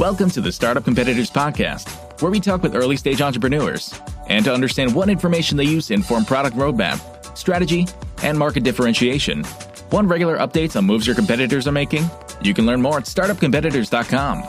Welcome to the Startup Competitors Podcast, where we talk with early stage entrepreneurs and to understand what information they use to inform product roadmap, strategy, and market differentiation. Want regular updates on moves your competitors are making? You can learn more at startupcompetitors.com.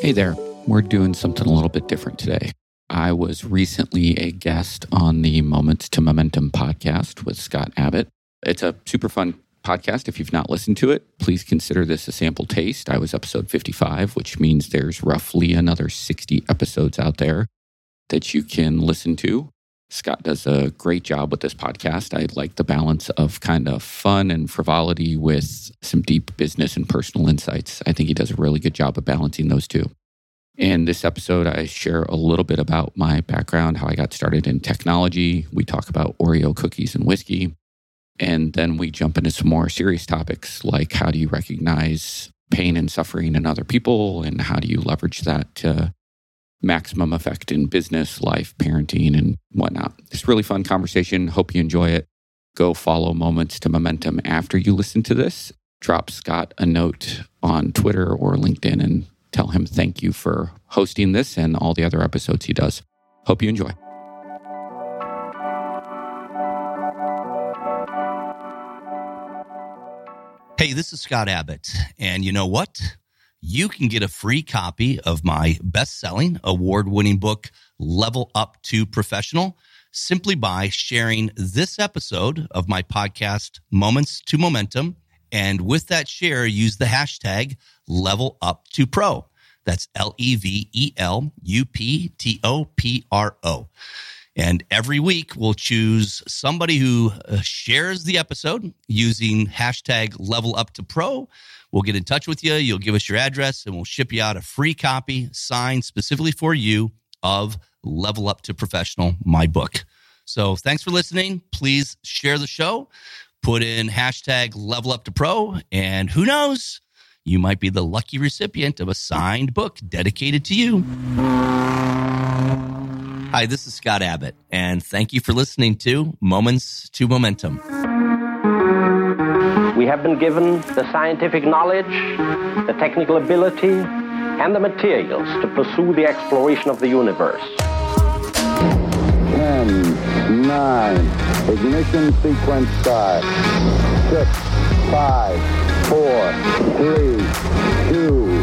Hey there. We're doing something a little bit different today. I was recently a guest on the Moments to Momentum podcast with Scott Abbott. It's a super fun podcast. If you've not listened to it, please consider this a sample taste. I was episode 55, which means there's roughly another 60 episodes out there that you can listen to. Scott does a great job with this podcast. I like the balance of kind of fun and frivolity with some deep business and personal insights. I think he does a really good job of balancing those two. In this episode, I share a little bit about my background, how I got started in technology. We talk about Oreo cookies and whiskey. And then we jump into some more serious topics like how do you recognize pain and suffering in other people and how do you leverage that to maximum effect in business, life, parenting, and whatnot. It's really fun conversation. Hope you enjoy it. Go follow Moments to Momentum after you listen to this. Drop Scott a note on Twitter or LinkedIn and tell him thank you for hosting this and all the other episodes he does. Hope you enjoy. Hey, this is Scott Abbott. And you know what? You can get a free copy of my best selling, award winning book, Level Up to Professional, simply by sharing this episode of my podcast, Moments to Momentum. And with that share, use the hashtag Level Up to Pro. That's L E V E L U P T O P R O. And every week we'll choose somebody who uh, shares the episode using hashtag level up to pro. We'll get in touch with you. You'll give us your address and we'll ship you out a free copy signed specifically for you of Level Up to Professional, my book. So thanks for listening. Please share the show, put in hashtag level up to pro, and who knows, you might be the lucky recipient of a signed book dedicated to you. Hi, this is Scott Abbott, and thank you for listening to Moments to Momentum. We have been given the scientific knowledge, the technical ability, and the materials to pursue the exploration of the universe. 10, 9, ignition sequence start. 6, 5, 4, 3, 2,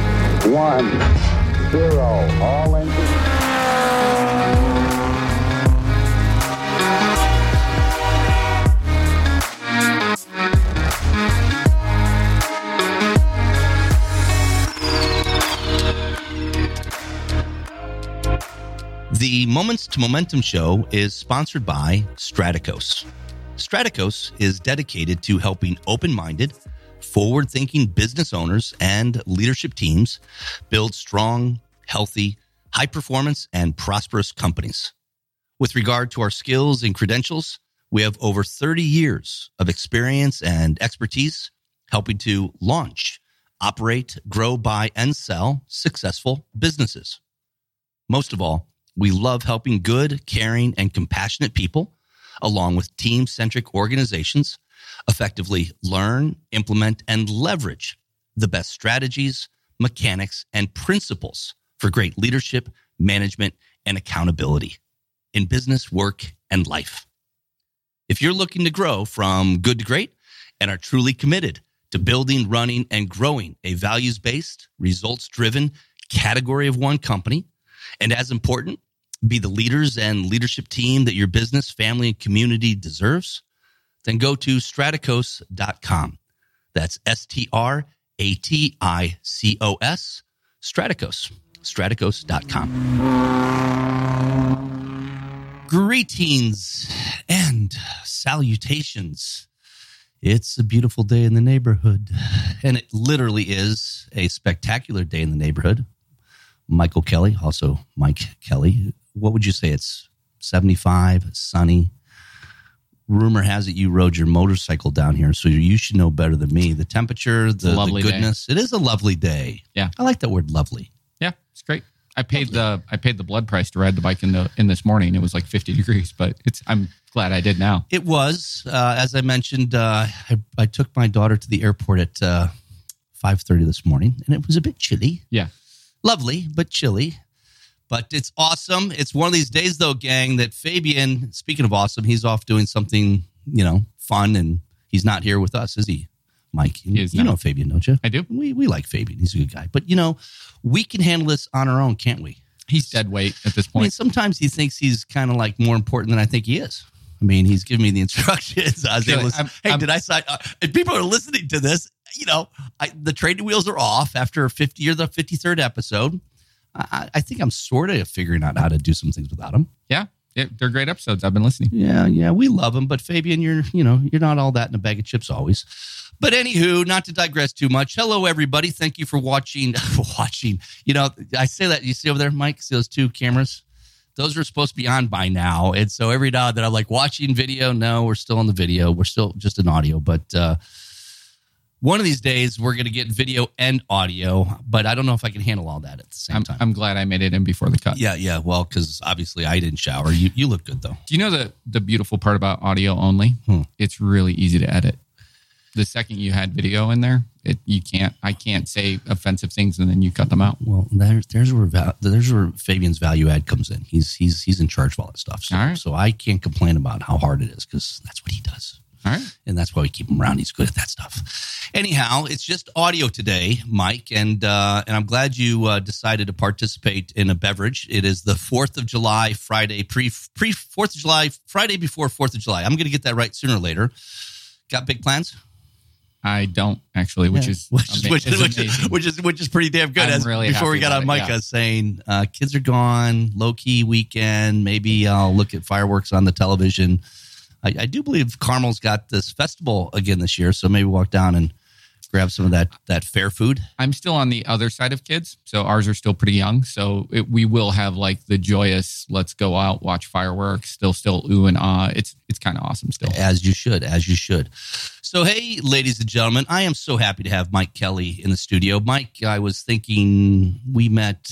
1, 0. All engines. The Moments to Momentum show is sponsored by Straticos. Straticos is dedicated to helping open minded, forward thinking business owners and leadership teams build strong, healthy, high performance, and prosperous companies. With regard to our skills and credentials, we have over 30 years of experience and expertise helping to launch, operate, grow, buy, and sell successful businesses. Most of all, we love helping good, caring, and compassionate people, along with team centric organizations, effectively learn, implement, and leverage the best strategies, mechanics, and principles for great leadership, management, and accountability in business, work, and life. If you're looking to grow from good to great and are truly committed to building, running, and growing a values based, results driven category of one company, and as important, be the leaders and leadership team that your business, family, and community deserves, then go to straticos.com. That's S T R A T I C O S, Straticos, straticos.com. Greetings and salutations. It's a beautiful day in the neighborhood, and it literally is a spectacular day in the neighborhood. Michael Kelly, also Mike Kelly. What would you say? It's 75, sunny. Rumor has it you rode your motorcycle down here, so you should know better than me. The temperature, the, the lovely day. goodness. It is a lovely day. Yeah. I like that word lovely. Yeah, it's great. I paid the I paid the blood price to ride the bike in the in this morning. It was like 50 degrees, but it's I'm glad I did now. It was, uh, as I mentioned, uh, I, I took my daughter to the airport at uh, five thirty this morning, and it was a bit chilly. Yeah. lovely but chilly. But it's awesome. It's one of these days, though, gang. That Fabian. Speaking of awesome, he's off doing something you know fun, and he's not here with us, is he, Mike? You know Fabian, don't you? I do. We we like Fabian. He's a good guy. But you know, we can handle this on our own, can't we? He's dead weight at this I mean, point. sometimes he thinks he's kind of like more important than I think he is. I mean, he's giving me the instructions. I was able to, I'm- hey, I'm- did I sign? Uh, if people are listening to this, you know, I, the training wheels are off after 50 or the 53rd episode. I, I think I'm sort of figuring out how to do some things without him. yeah. yeah, they're great episodes. I've been listening. Yeah, yeah, we love them. but Fabian, you're, you know, you're not all that in a bag of chips always. But anywho, not to digress too much. Hello, everybody. Thank you for watching. For watching. You know, I say that. You see over there, Mike. See those two cameras? Those are supposed to be on by now. And so every now then I'm like watching video. No, we're still on the video. We're still just an audio. But uh, one of these days we're going to get video and audio. But I don't know if I can handle all that at the same I'm, time. I'm glad I made it in before the cut. yeah, yeah. Well, because obviously I didn't shower. You you look good though. Do you know the the beautiful part about audio only? Hmm. It's really easy to edit. The second you had video in there, it you can't. I can't say offensive things and then you cut them out. Well, there's there's where val- there's where Fabian's value add comes in. He's he's he's in charge of all that stuff. So, All right. so I can't complain about how hard it is because that's what he does, All right. and that's why we keep him around. He's good at that stuff. Anyhow, it's just audio today, Mike, and uh, and I'm glad you uh, decided to participate in a beverage. It is the Fourth of July Friday pre pre Fourth of July Friday before Fourth of July. I'm going to get that right sooner or later. Got big plans? I don't actually, which Yeah. is which is, which, is, is which, is, which is which is pretty damn good. I'm As really before we got on about it, Micah yeah. saying uh, kids are gone, low key weekend. Maybe I'll look at fireworks on the television. I, I do believe Carmel's got this festival again this year, so maybe walk down and grab some of that that fair food. I'm still on the other side of kids, so ours are still pretty young. So it, we will have like the joyous, let's go out, watch fireworks. Still, still ooh and ah. It's it's kind of awesome still. As you should, as you should. So, hey, ladies and gentlemen, I am so happy to have Mike Kelly in the studio. Mike, I was thinking we met,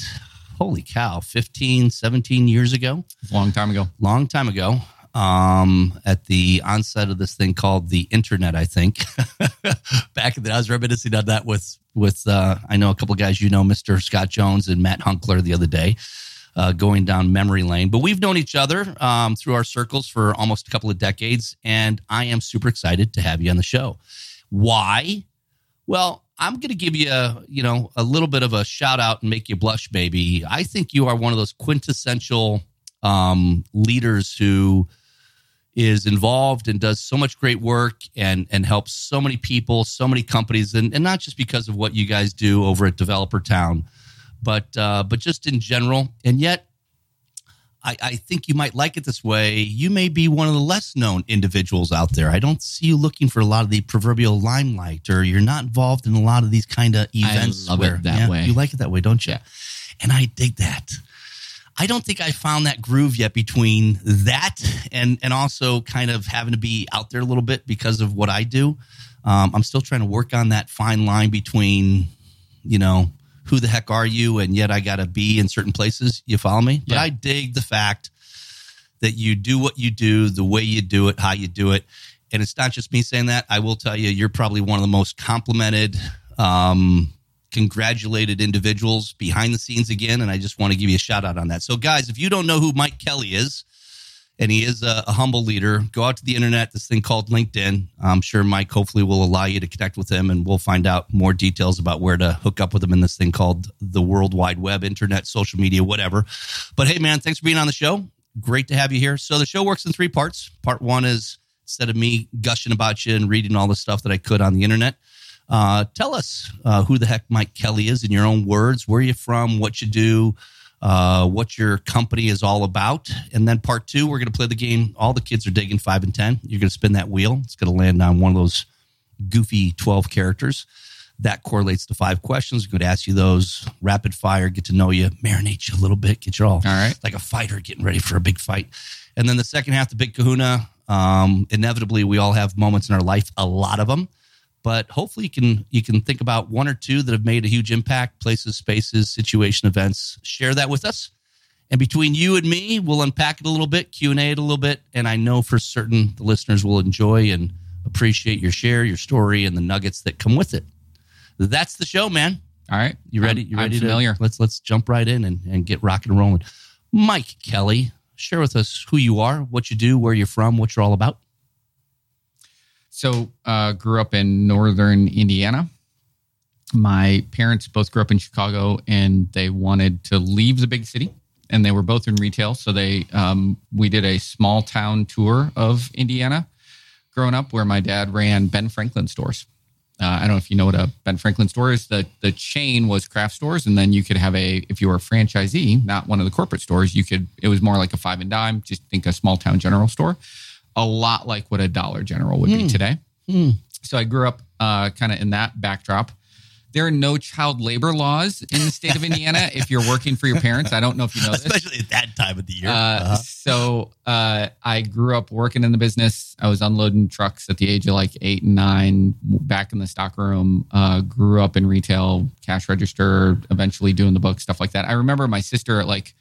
holy cow, 15, 17 years ago. Long time ago. long time ago um, at the onset of this thing called the internet. I think back in the, I was reminiscing on that with with uh, I know a couple of guys you know, Mr. Scott Jones and Matt Hunckler the other day. Uh, going down memory lane, but we've known each other um, through our circles for almost a couple of decades, and I am super excited to have you on the show. Why? Well, I'm going to give you a, you know, a little bit of a shout out and make you blush, baby. I think you are one of those quintessential um, leaders who is involved and does so much great work and and helps so many people, so many companies, and, and not just because of what you guys do over at Developer Town, but uh, but just in general. And yet, I, I think you might like it this way. You may be one of the less known individuals out there. I don't see you looking for a lot of the proverbial limelight, or you're not involved in a lot of these kind of events. I love it that way. You like it that way, don't you? Yeah. And I dig that. I don't think I found that groove yet between that and and also kind of having to be out there a little bit because of what I do. Um, I'm still trying to work on that fine line between, you know, who the heck are you, and yet I got to be in certain places. You follow me? But I dig the fact that you do what you do, the way you do it, how you do it, and it's not just me saying that. I will tell you, you're probably one of the most complimented. Um, congratulated individuals behind the scenes again. And I just want to give you a shout out on that. So, guys, if you don't know who Mike Kelly is, and he is a, a humble leader, go out to the internet, this thing called LinkedIn. I'm sure Mike hopefully will allow you to connect with him and we'll find out more details about where to hook up with him in this thing called the World Wide Web, internet, social media, whatever. But hey, man, thanks for being on the show. Great to have you here. So, the show works in three parts. Part one is instead of me gushing about you and reading all the stuff that I could on the internet, uh, tell us uh, who the heck Mike Kelly is in your own words. Where you from? What you do? Uh, what your company is all about? And then part two, we're going to play the game. All the kids are digging five and ten. You're going to spin that wheel. It's going to land on one of those goofy twelve characters. That correlates to five questions. We're going to ask you those rapid fire, get to know you, marinate you a little bit, get you all All right. like a fighter getting ready for a big fight. And then the second half, the big kahuna. Um, inevitably, we all have moments in our life, a lot of them but hopefully you can you can think about one or two that have made a huge impact, places, spaces, situation, events. Share that with us. And between you and me, we'll unpack it a little bit, Q and A it a little bit, and I know for certain the listeners will enjoy and appreciate your share, your story, and the nuggets that come with it. That's the show, man. All right. You ready? I'm- you I'm ready familiar. to let's let's jump right in and, and get rocking and rolling. Mike Kelly, share with us who you are, what you do, where you're from, what you're all about. So, uh, grew up in northern Indiana. My parents both grew up in Chicago, and they wanted to leave the big city, and they were both in retail. So they, um, we did a small town tour of Indiana, growing up, where my dad ran Ben Franklin stores. Uh, I don't know if you know what a Ben Franklin store is. The the chain was craft stores, and then you could have a if you were a franchisee, not one of the corporate stores, you could. It was more like a five and dime. Just think a small town general store, a lot like what a Dollar General would be today. So I grew up uh, kind of in that backdrop. There are no child labor laws in the state of Indiana if you're working for your parents. I don't know if you know this. Especially at that time of the year. Uh, Uh-huh. So uh, I grew up working in the business. I was unloading trucks at the age of like eight and nine, back in the stock room. Uh, grew up in retail, cash register, eventually doing the book, stuff like that. I remember my sister at like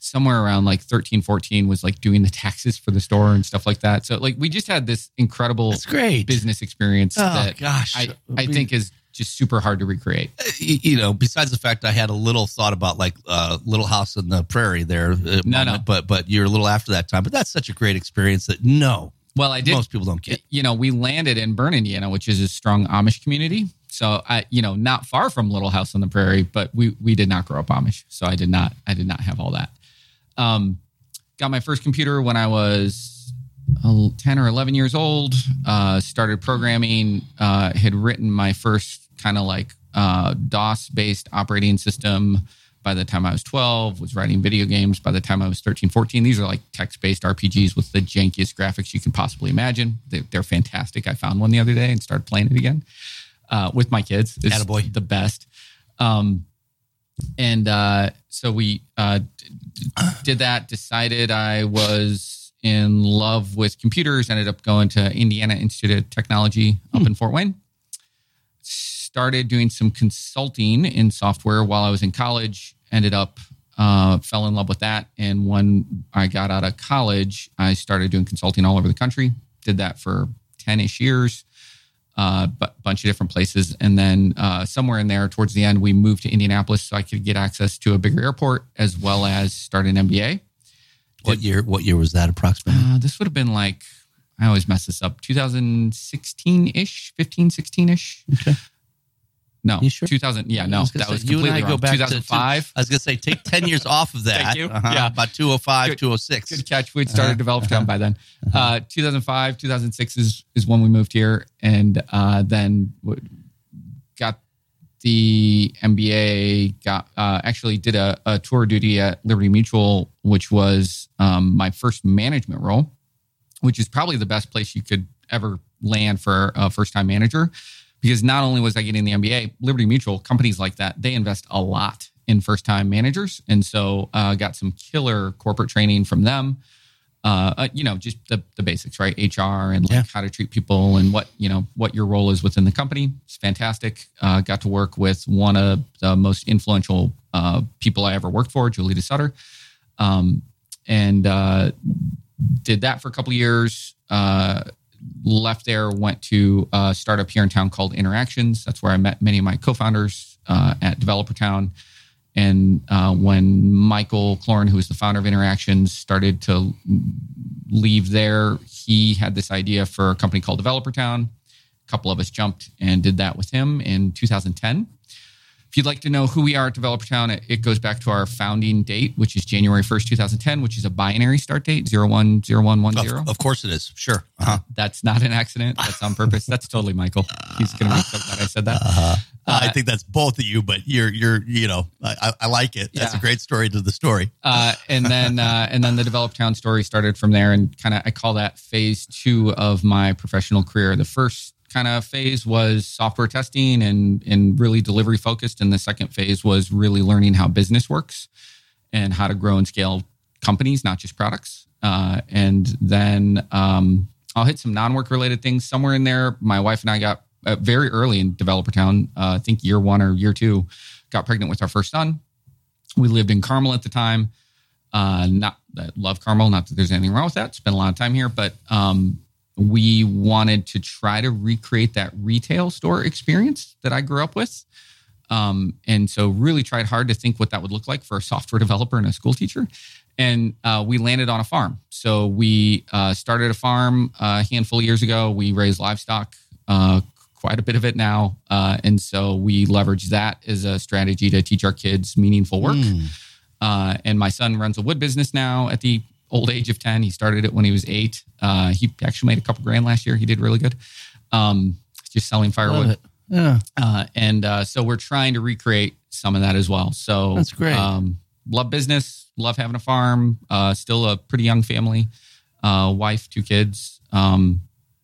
somewhere around like 13, 14 was like doing the taxes for the store and stuff like that. So like we just had this incredible That's great. business experience Oh, that gosh. I, I think is just super hard to recreate. You know, besides the fact I had a little thought about like uh, Little House on the Prairie there, uh, No, no. but but you're a little after that time. But that's such a great experience that no, Well, I did most people don't get. you know, we landed in Berne, Indiana, which is a strong Amish community. So I, you know, not far from Little House on the Prairie, but we we did not grow up Amish. So I did not I did not have all that. Um, got my first computer when I was uh, 10 or 11 years old. Uh, started programming. Uh, had written my first kind of like uh, DOS based operating system by the time I was 12, was writing video games by the time I was 13, 14. These are like text based RPGs with the jankiest graphics you can possibly imagine. They're, they're fantastic. I found one the other day and started playing it again uh, with my kids. It's Attaboy. the best. Um, and uh, so we uh, did that, decided I was in love with computers, ended up going to Indiana Institute of Technology up in Fort Wayne started doing some consulting in software while I was in college. Ended up uh, fell in love with that, and when I got out of college, I started doing consulting all over the country. Did that for ten ish years, a but bunch of different places, and then uh, somewhere in there, towards the end, we moved to Indianapolis so I could get access to a bigger airport as well as start an MBA. What year? What year was that approximately? Uh, this would have been like I always mess this up. 2016 ish, 15, 16 ish. Okay. No, sure? 2000. Yeah, no, was that say, was you and completely I wrong. go back to- 2005. I was gonna say take ten years off of that. Thank you. Uh-huh. Yeah. about 205, Good- 206. Good catch. We'd started Developer Town by then. Uh, 2005, 2006 is is when we moved here, and uh, then got the MBA. Got uh, actually did a, a tour duty at Liberty Mutual, which was um, my first management role, which is probably the best place you could ever land for a first time manager. Because not only was I getting the MBA, Liberty Mutual companies like that they invest a lot in first time managers, and so uh, got some killer corporate training from them. Uh, uh, you know, just the, the basics, right? HR and like Yeah. how to treat people and what you know what your role is within the company. It's fantastic. Uh, got to work with one of the most influential uh, people I ever worked for, Julita Sutter, um, and uh, did that for a couple of years. Uh, left there, went to a startup here in town called Interactions. That's where I met many of my co-founders uh, at Developer Town. And uh, when Michael Cloran, who was the founder of Interactions, started to leave there, he had this idea for a company called Developer Town. A couple of us jumped and did that with him in 2010. If you'd like to know who we are at Developer Town, it, it goes back to our founding date, which is January 1st, 2010, which is a binary start date, 010110. Of, of course it is. Sure. Uh-huh. That's not an accident. That's on purpose. That's totally Michael. He's going to be so glad I said that. Uh-huh. I Uh, think that's both of you, but you're you're you know I, I- I like it. That's Yeah. a great story to the story. Uh, and then uh, and then the Develop Town story started from there, and kind of I call that phase two of my professional career. The first kind of phase was software testing and and really delivery focused, and the second phase was really learning how business works and how to grow and scale companies, not just products. Uh, and then um, I'll hit some non work related things somewhere in there. My wife and I got uh, very early in Developer Town. Uh, I think year one or year two, got pregnant with our first son. We lived in Carmel at the time. Uh, not that love Carmel, not that there's anything wrong with that. Spent a lot of time here, but um, we wanted to try to recreate that retail store experience that I grew up with. Um, and so really tried hard to think what that would look like for a software developer and a school teacher. And uh, we landed on a farm. So we uh, started a farm a handful of years ago. We raise livestock, uh, quite a bit of it now. Uh, and so we leverage that as a strategy to teach our kids meaningful work. Uh, and my son runs a wood business now at the old age of 10. He started it when he was eight. Uh, he actually made a couple grand last year. He did really good. Um, just selling Love firewood. it. Yeah. Uh, and uh, so we're trying to recreate some of that as well. So That's great. Um, love business, love having a farm. Uh, still a pretty young family, uh, wife, two kids, um,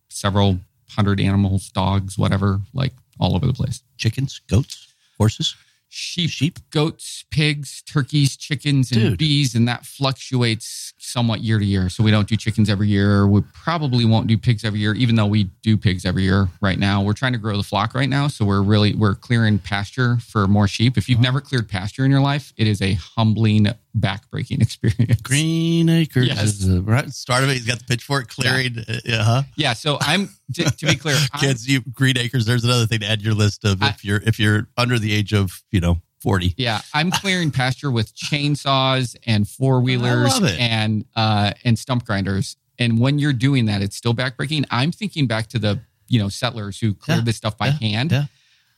several hundred animals, dogs, whatever, like all over the place. Chickens, goats, horses. Sheep, Sheep? goats, pigs, turkeys, chickens, and Dude. bees, and that fluctuates somewhat year to year. So we don't do chickens every year. We probably won't do pigs every year, even though we do pigs every year right now. We're trying to grow the flock right now, so we're really we're clearing pasture for more sheep. If you've never cleared pasture in your life, it is a humbling, backbreaking experience. Green Acres Yes. is the right start of it. He's got the pitchfork clearing. Uh, Yeah, huh? Yeah. So I'm to, to be clear, Kids, you Green Acres. There's another thing to add to your list of I- if you're if you're under the age of you know forty. Yeah, I'm clearing pasture with chainsaws and four wheelers I love it. and uh, and stump grinders. And when you're doing that, it's still backbreaking. I'm thinking back to the you know settlers who cleared Yeah, this stuff by yeah, hand, yeah.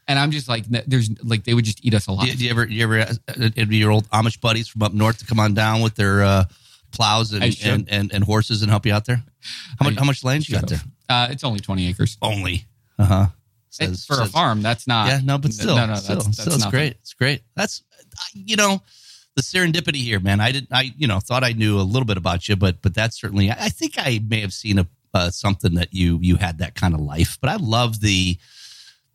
and I'm just like, there's like they would just eat us alive. Do you, do you ever you ever uh, it'd be your old Amish buddies from up north to come on down with their uh, plows and, and, and and horses and help you out there? How much I how much land you got there? Uh, it's only 20 acres. Only. Uh huh. It's for a farm, that's not. Yeah, no, but still, no, no, still, that's, still, that's it's great. It's great. That's you know the serendipity here, man. I didn't, I you know thought I knew a little bit about you, but but that's certainly. I I think I may have seen a uh, something that you you had that kind of life. But I love the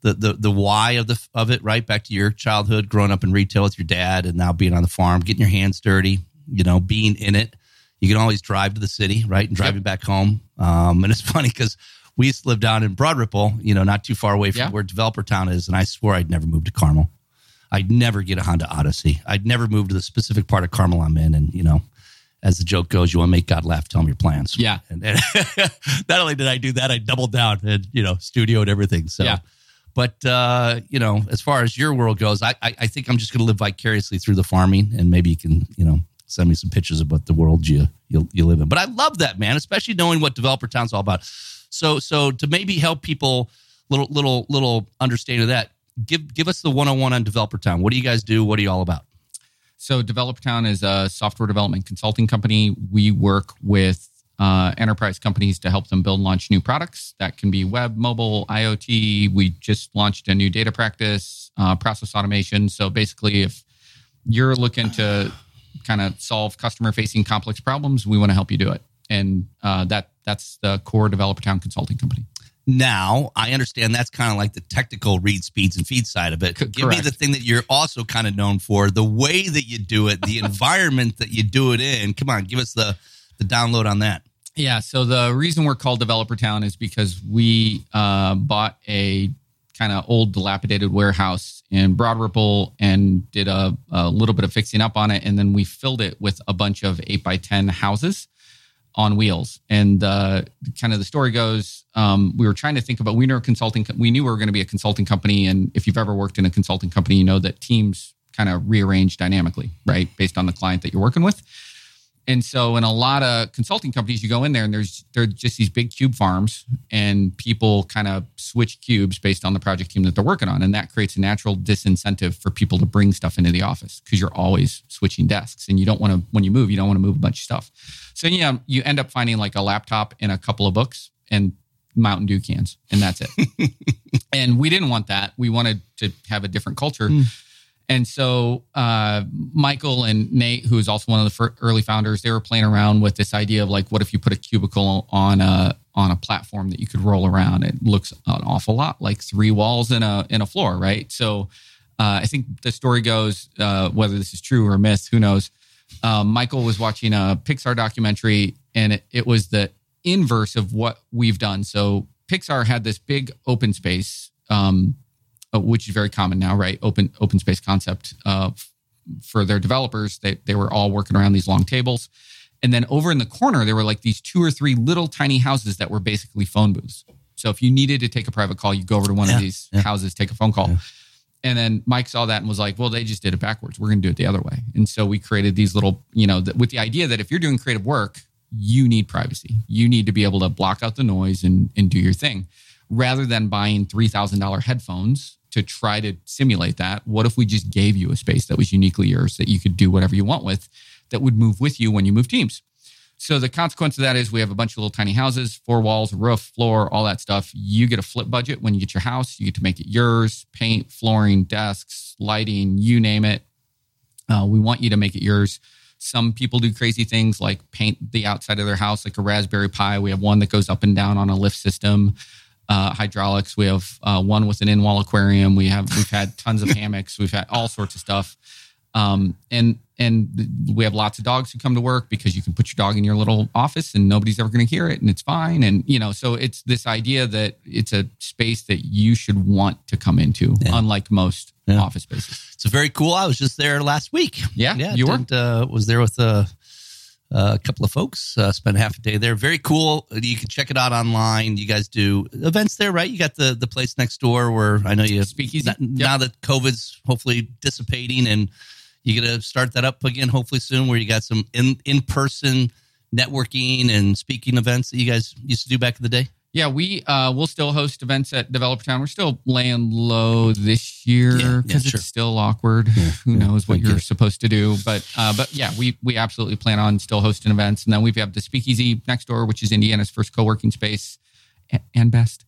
the the the why of the of it. Right back to your childhood, growing up in retail with your dad, and now being on the farm, getting your hands dirty. You know, being in it. You can always drive to the city, right, and drive it back home. Um, and it's funny because we used to live down in Broad Ripple, you know, not too far away from Yeah. where Developer Town is, and I swore I'd never move to Carmel. I'd never get a Honda Odyssey. I'd never move to the specific part of Carmel I'm in, and you know, as the joke goes, you want to make God laugh, tell him your plans. Yeah. And, and not only did I do that, I doubled down and you know, studio and everything. So. Yeah. But uh, you know, as far as your world goes, I I, I think I'm just going to live vicariously through the farming, and maybe you can you know send me some pictures about the world you you, you live in. But I love that man, especially knowing what Developer Town's all about. So so to maybe help people little little little understanding of that, give give us the one on one on Developer Town. What do you guys do? What are you all about? So, Developer Town is a software development consulting company. We work with uh, enterprise companies to help them build launch new products. That can be web, mobile, IoT. We just launched a new data practice, uh, process automation. So, basically, if you're looking to kind of solve customer facing complex problems, we want to help you do it. And uh, that that's the core Developer Town consulting company. Now, I understand that's kind of like the technical read speeds and feed side of it. C- Give me the thing that you're also kind of known for, the way that you do it, the environment that you do it in. Come on, give us the the download on that. Yeah. So the reason we're called Developer Town is because we uh, bought a kind of old, dilapidated warehouse in Broad Ripple and did a, a little bit of fixing up on it, and then we filled it with a bunch of eight by ten houses on wheels. And uh, kind of the story goes, um, we were trying to think about. We knew consulting. We knew we were going to be a consulting company, and if you've ever worked in a consulting company, you know that teams kind of rearrange dynamically, right, based on the client that you're working with. And so, in a lot of consulting companies, you go in there and there's they're just these big cube farms, and people kind of switch cubes based on the project team that they're working on, and that creates a natural disincentive for people to bring stuff into the office because you're always switching desks, and you don't want to when you move, you don't want to move a bunch of stuff. So you know, you end up finding like a laptop and a couple of books and Mountain Dew cans, and that's it. and we didn't want that. We wanted to have a different culture. Hmm. And so uh, Michael and Nate, who is also one of the early founders, they were playing around with this idea of like, what if you put a cubicle on a on a platform that you could roll around? It looks an awful lot like three walls in a in a floor, right? So uh, I think the story goes, uh, whether this is true or myth, who knows? Um, Michael was watching a Pixar documentary, and it, it was the inverse of what we've done. So Pixar had this big open space um, uh, which is very common now, right? Open open space concept uh, for their developers. They they were all working around these long tables, and then over in the corner there were like these two or three little tiny houses that were basically phone booths. So if you needed to take a private call, you go over to one Yeah, of these yeah. houses, take a phone call. And then Mike saw that and was like, "Well, they just did it backwards. We're going to do it the other way." And so we created these little, you know, th- with the idea that if you're doing creative work, you need privacy. You need to be able to block out the noise and and do your thing, rather than buying three thousand dollar headphones to try to simulate that. What if we just gave you a space that was uniquely yours that you could do whatever you want with, that would move with you when you move teams? So the consequence of that is we have a bunch of little tiny houses, four walls, roof, floor, all that stuff. You get a flip budget when you get your house. You get to make it yours, paint, flooring, desks, lighting, you name it. Uh, we want you to make it yours. Some people do crazy things like paint the outside of their house like a Raspberry Pi. We have one that goes up and down on a lift system. Uh, hydraulics. We have uh, one with an in-wall aquarium. We have we've had tons of hammocks. We've had all sorts of stuff. Um, and and we have lots of dogs who come to work because you can put your dog in your little office and nobody's ever going to hear it and it's fine. And you know, so it's this idea that it's a space that you should want to come into, Yeah. unlike most Yeah. office spaces. It's very cool. I was just there last week. Yeah, yeah. you were? uh, was there with uh, a couple of folks. Uh, spent half a day there. Very cool. You can check it out online. You guys do events there, right? You got the the place next door where I know you Speakeasy. n- Now that COVID's hopefully dissipating and you're gonna start that up again hopefully soon, where you got some in in person networking and speaking events that you guys used to do back in the day. Yeah, we uh, we'll still host events at Developer Town. We're still laying low this year Yeah, yeah, because sure. it's still awkward. Who yeah, knows what you're supposed to do? But uh, but yeah, we we absolutely plan on still hosting events. And then we have the Speakeasy next door, which is Indiana's first co-working space and best.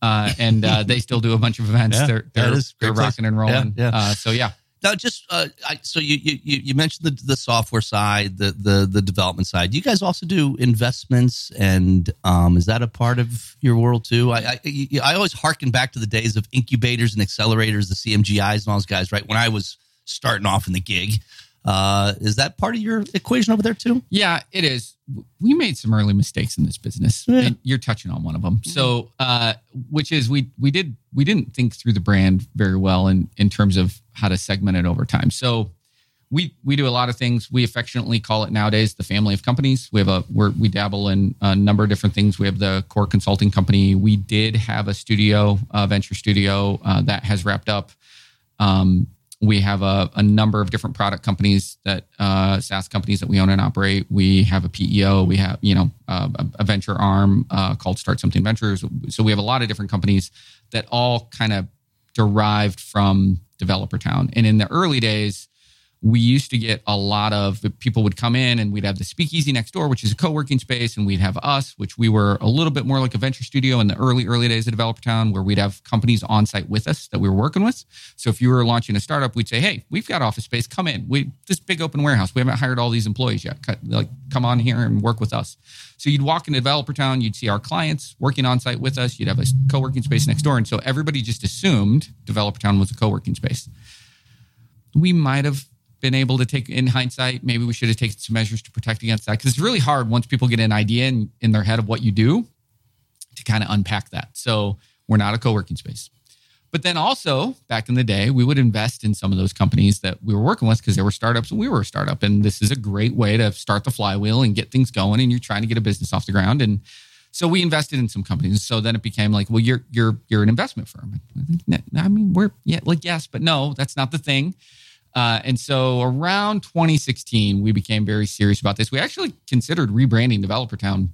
Uh, and uh, they still do a bunch of events. Yeah, they're they're, is a great they're place. rocking and rolling. Yeah, yeah. Uh, so yeah, Now, just uh, I, so you, you you mentioned the the software side, the the the development side. You guys also do investments, and um, is that a part of your world too? I I, I always harken back to the days of incubators and accelerators, the CMGIs and all those guys. Right when I was starting off in the gig, uh, is that part of your equation over there too? Yeah, it is. We made some early mistakes in this business. Yeah. And you're touching on one of them. So, uh, which is we we did we didn't think through the brand very well in in terms of how to segment it over time. So, we we do a lot of things. We affectionately call it nowadays the family of companies. We have a we're, we dabble in a number of different things. We have the core consulting company. We did have a studio, a venture studio uh, that has wrapped up. Um, we have a, a number of different product companies that uh, SaaS companies that we own and operate. We have a PEO. We have you know a, a venture arm uh, called Start Something Ventures. So we have a lot of different companies that all kind of derived from Developer Town. And in the early days, we used to get a lot of people would come in and we'd have the speakeasy next door which is a co-working space and we'd have us which we were a little bit more like a venture studio in the early early days of developer town where we'd have companies on site with us that we were working with. So if you were launching a startup we'd say hey we've got office space. Come in. We this big open warehouse. We haven't hired all these employees yet. Like come on here and work with us. So you'd walk into developer town you'd see our clients working on site with us. You'd have a co-working space next door. And so everybody just assumed developer town was a co-working space. We might have been able to take in hindsight maybe we should have taken some measures to protect against that because it's really hard once people get an idea in, in their head of what you do to kind of unpack that so we're not a co-working space but then also back in the day we would invest in some of those companies that we were working with because they were startups and we were a startup and this is a great way to start the flywheel and get things going and you're trying to get a business off the ground and so we invested in some companies. So then it became like, well, you're you're you're an investment firm. I mean, we're yeah, like yes, but no, that's not the thing. Uh, and so around 2016, we became very serious about this. We actually considered rebranding Developer Town,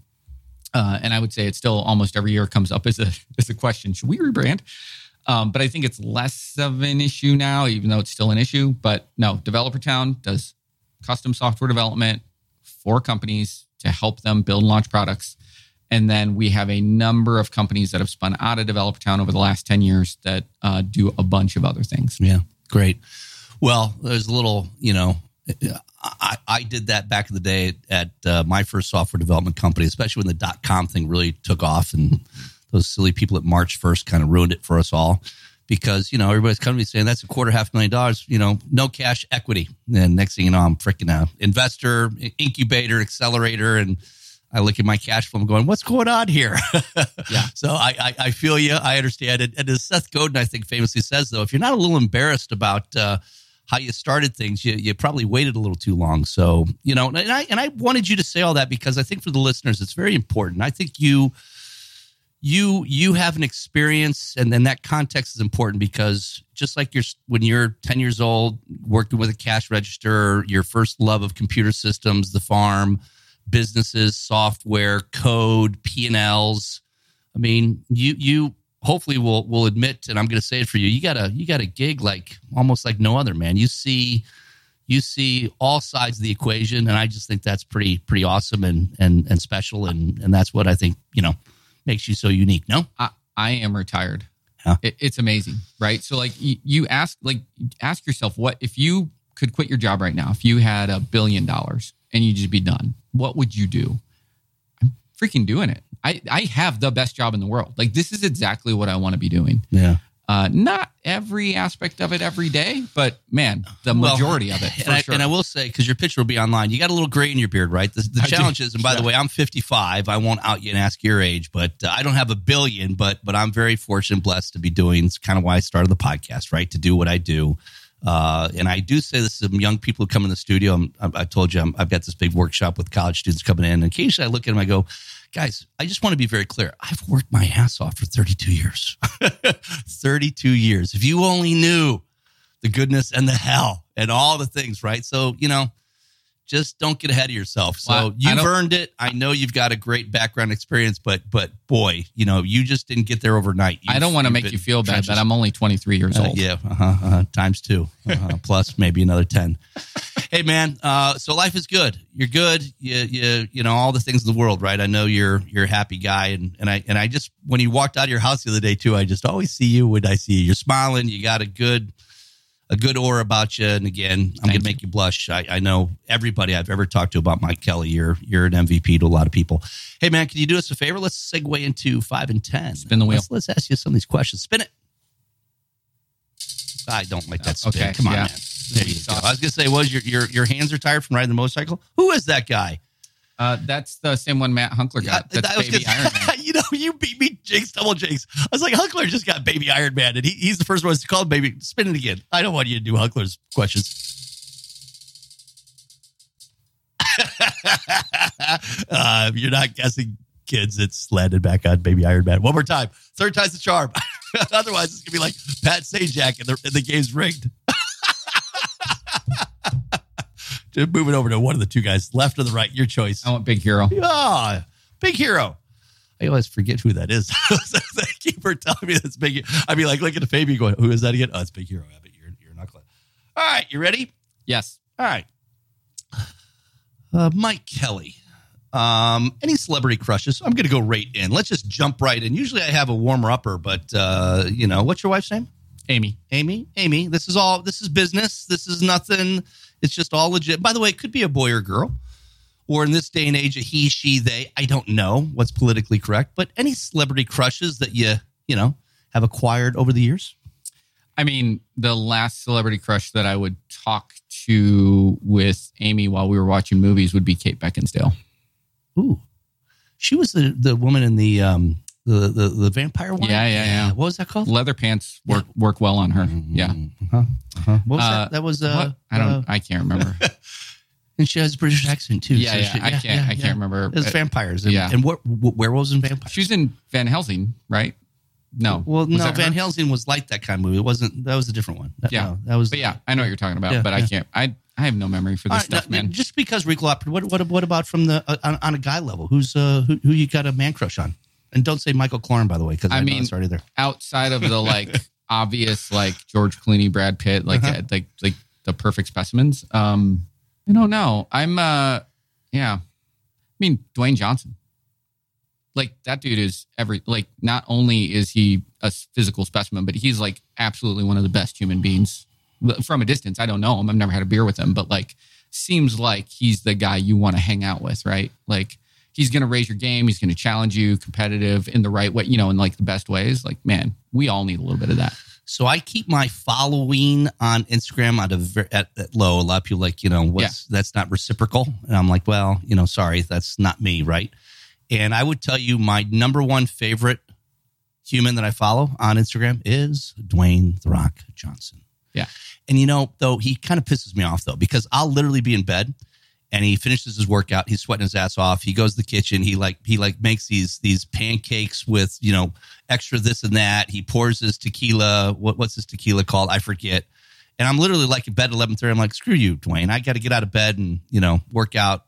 uh, and I would say it still almost every year comes up as a as a question: Should we rebrand? Um, but I think it's less of an issue now, even though it's still an issue. But no, Developer Town does custom software development for companies to help them build and launch products. And then we have a number of companies that have spun out of Developer Town over the last 10 years that uh, do a bunch of other things. Yeah, great. Well, there's a little, you know, I, I did that back in the day at uh, my first software development company, especially when the dot com thing really took off and those silly people at marchFIRST kind of ruined it for us all because, you know, everybody's coming to me saying that's a quarter, half million dollars, you know, no cash equity. And next thing you know, I'm freaking out investor, incubator, accelerator. And I look at my cash flow. And I'm going, what's going on here? Yeah. So I, I, I feel you. I understand it. And as Seth Godin, I think, famously says, though, if you're not a little embarrassed about uh, how you started things, you, you probably waited a little too long. So, you know, and I, and I wanted you to say all that because I think for the listeners, it's very important. I think you, you, you have an experience and then that context is important because just like you're, when you're 10 years old, working with a cash register, your first love of computer systems, the farm, businesses, software, code, P&Ls. I mean, you, you, hopefully will will admit and i'm going to say it for you you got a you got a gig like almost like no other man you see you see all sides of the equation and i just think that's pretty pretty awesome and and and special and and that's what i think you know makes you so unique no I, I am retired. Yeah. It, it's amazing, right? So like you, you ask like ask yourself what if you could quit your job right now, if you had a billion dollars and you just be done, what would you do? I'm freaking doing it. I, I have the best job in the world. Like this is exactly what I want to be doing. yeah Uh, not every aspect of it every day, but man, the Well, majority of it for and, I, sure. and I will say because your picture will be online you got a little gray in your beard right the, the I do. challenge is and by the way i'm 55 i won't out you and ask your age but uh, i don't have a billion but but i'm very fortunate blessed to be doing it's kind of why i started the podcast right to do what i do uh, and I do say this to some young people who come in the studio. I'm, I, I told you I'm, I've got this big workshop with college students coming in, and occasionally I look at them. I go, guys, I just want to be very clear. I've worked my ass off for 32 years. 32 years. If you only knew the goodness and the hell and all the things, right? So, you know, just don't get ahead of yourself. So Well, you've earned it. I know you've got a great background experience, but but boy, you know, you just didn't get there overnight. I don't want to make you feel bad, but I'm only 23 years uh, old. yeah, uh-huh, uh-huh, times two, uh-huh, plus maybe another ten. Hey, man. Uh, so life is good. You're good. You, you, you know all the things in the world, right? I know you're you're a happy guy, and and I and I just when you walked out of your house the other day too, I just always see you when I see you. You're smiling. You got a good a good aura about you. And again, I'm going to make you blush. I, I know everybody I've ever talked to about Mike Kelly. You're you're an MVP to a lot of people. Hey, man, can you do us a favor? Let's segue into five and ten. Spin the wheel. Let's, let's ask you some of these questions. Spin it. I don't like that spin. Okay, Come on, yeah. man. There you go. I was gonna say, was your your your hands are tired from riding the motorcycle? Who is that guy? Uh, that's the same one Matt Hunckler got. I- That's was Baby gonna- Iron Man. you know, you beat me, Jinx, double Jinx. I was like, Hunckler just got Baby Iron Man, and he, he's the first one to call Baby. Spin it again. I don't want you to do Hunckler's questions. uh, you're not guessing, kids, it's landed back on Baby Iron Man. One more time. Third time's the charm. Otherwise, it's gonna be like Pat Sajak, and the, and the game's rigged. Just moving over to one of the two guys, left or the right, your choice. I want Big Hero. Ah, big hero. I always forget who that is. Thank you for telling me that's big. Hero. I'd be like looking at the Fabi going, who is that again? Oh, it's Big Hero. I bet you're, you're not close. All right, you ready? Yes. All right. Uh, Mike Kelly. Um, any celebrity crushes? I'm going to go right in. Let's just jump right in. Usually I have a warmer upper, but, uh, you know, what's your wife's name? Amy. Amy, Amy, this is all this is business. This is nothing. It's just all legit. By the way, it could be a boy or girl, or in this day and age, a he, she, they. I don't know what's politically correct, but any celebrity crushes that you you know have acquired over the years? I mean, the last celebrity crush that I would talk to with Amy while we were watching movies would be Kate Beckinsale. Ooh, she was the the woman in the um the the, the vampire one. Yeah, yeah, yeah. What was that called? Leather pants work work well on her. Yeah. Uh-huh. Uh-huh. What was Uh, that? That was uh, what? I don't. uh, I can't remember. and she has a British accent too. yeah, so yeah. she- I can't. I can't remember. It was Uh, vampires. And, yeah. and what, what werewolves and vampires? She was in Van Helsing, right? No. Well, Was no, that Van her? Helsing was like that kind of movie. It wasn't. That was a different one. That, Yeah. no, that was. But yeah, I know what you're talking about, Yeah, but I yeah. can't. I I have no memory for this right, stuff, now, man. Just because Rico Opera, what, what what about from the uh, on, on a guy level? Who's uh who, who you got a man crush on? And don't say Michael Cloran, by the way, because I, I mean- there. Outside of the like obvious like George Clooney, Brad Pitt, like Uh-huh. uh, like like the perfect specimens. Um, I don't know. I'm uh, yeah. I mean Dwayne Johnson. Like that dude is every like. Not only is he a physical specimen, but he's like absolutely one of the best human beings from a distance. I don't know him. I've never had a beer with him, but like seems like he's the guy you want to hang out with, right? Like he's going to raise your game. He's going to challenge you, competitive in the right way, you know, in like the best ways. Like, man, we all need a little bit of that. So I keep my following on Instagram at a at, at low. A lot of people like, you know, what's that's not reciprocal, and I'm like, well, you know, sorry, that's not me, right? And I would tell you my number one favorite human that I follow on Instagram is Dwayne the Rock Johnson. Yeah. And you know, though he kind of pisses me off though because I'll literally be in bed and he finishes his workout. He's sweating his ass off. He goes to the kitchen. He like he like makes these these pancakes with you know extra this and that. He pours his tequila. What what's his tequila called? I forget. And I'm literally like in bed eleven thirty. I'm like, screw you, Dwayne. I got to get out of bed and you know work out,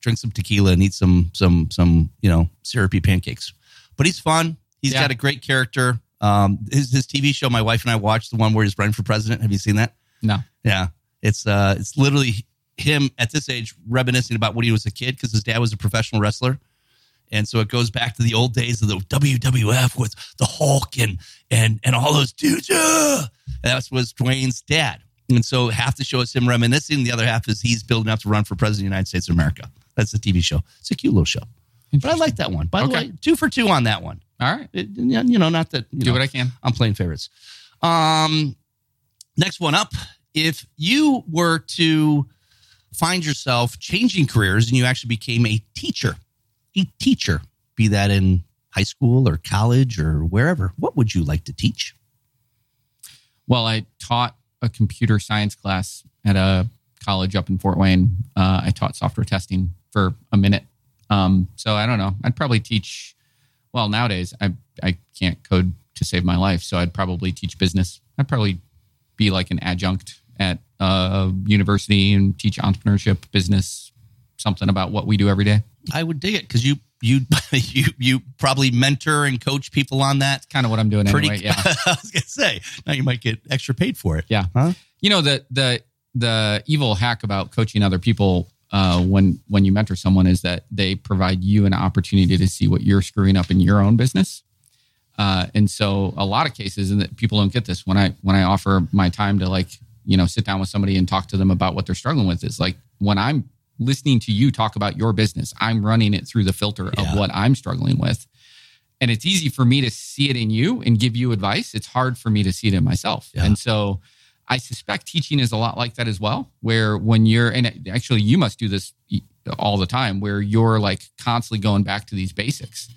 drink some tequila, and eat some some some you know syrupy pancakes. But he's fun. He's Yeah. got a great character. Um, his his TV show, my wife and I watched the one where he's running for president. Have you seen that? No. Yeah, it's uh, it's literally him at this age reminiscing about when he was a kid because his dad was a professional wrestler, and so it goes back to the old days of the WWF with the Hulk and and and all those dudes. And that was Dwayne's dad, and so half the show is him reminiscing, the other half is he's building up to run for president of the United States of America. That's the TV show. It's a cute little show, but I like that one. By the way, two for two on that one. All right. It- you know, not that you Do know, what I can. I'm playing favorites. Um, next one up. If you were to find yourself changing careers and you actually became a teacher, a teacher, be that in high school or college or wherever, what would you like to teach? Well, I taught a computer science class at a college up in Fort Wayne. Uh, I taught software testing for a minute. Um, so I don't know. I'd probably teach. Well, nowadays I I can't code to save my life, so I'd probably teach business. I'd probably be like an adjunct at a university and teach entrepreneurship, business, something about what we do every day. I would dig it because you you you you probably mentor and coach people on that. Kind of what I'm doing Pretty. anyway. Yeah. I was gonna say now you might get extra paid for it. Yeah. Huh? you know the the the evil hack about coaching other people uh, when when you mentor someone is that they provide you an opportunity to see what you're screwing up in your own business. Uh, and so a lot of cases, and that people don't get this when I when I offer my time to like you know sit down with somebody and talk to them about what they're struggling with is like when I'm listening to you talk about your business, I'm running it through the filter Yeah. of what I'm struggling with. And it's easy for me to see it in you and give you advice. It's hard for me to see it in myself. Yeah. And so I suspect teaching is a lot like that as well, where when you're, and actually you must do this all the time, where you're like constantly going back to these basics.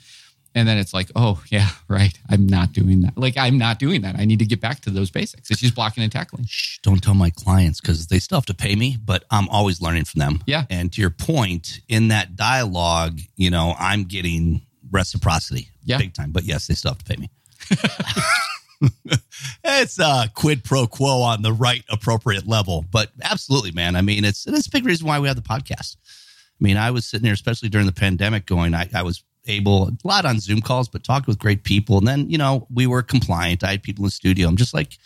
And then it's like, oh, yeah, right. I'm not doing that. Like, I'm not doing that. I need to get back to those basics. It's just blocking and tackling. Shh, don't tell my clients because they still have to pay me, but I'm always learning from them. Yeah. And to your point, in that dialogue, you know, I'm getting reciprocity Yeah. big time. But yes, they still have to pay me. it's a quid pro quo on the right appropriate level. But absolutely, man. I mean, it's it's a big reason why we have the podcast. I mean, I was sitting there, especially during the pandemic, going, I, I was able a lot on Zoom calls, but talked with great people. And then, you know, we were compliant. I had people in the studio. I'm just like,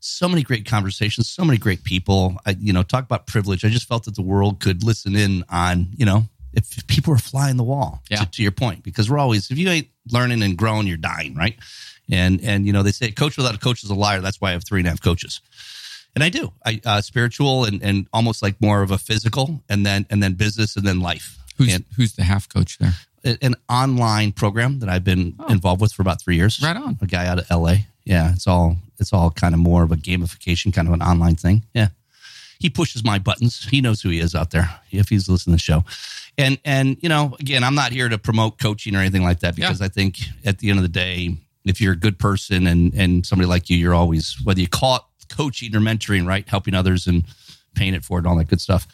so many great conversations, so many great people. I, you know, talk about privilege. I just felt that the world could listen in on, you know, if, if people are flying the wall. Yeah. To, to your point, because we're always if you ain't learning and growing, you're dying, right? And and you know they say a coach without a coach is a liar. That's why I have three and a half coaches, and I do. I uh, spiritual and and almost like more of a physical, and then and then business, and then life. Who's, and who's the half coach there? An online program that I've been oh. involved with for about three years. Right on. A guy out of LA. Yeah, it's all it's all kind of more of a gamification, kind of an online thing. Yeah. He pushes my buttons. He knows who he is out there if he's listening to the show. And and you know, again, I'm not here to promote coaching or anything like that because I think at the end of the day, if you're a good person and and somebody like you, you're always whether you call it coaching or mentoring, right? Helping others and paying it for it and all that good stuff.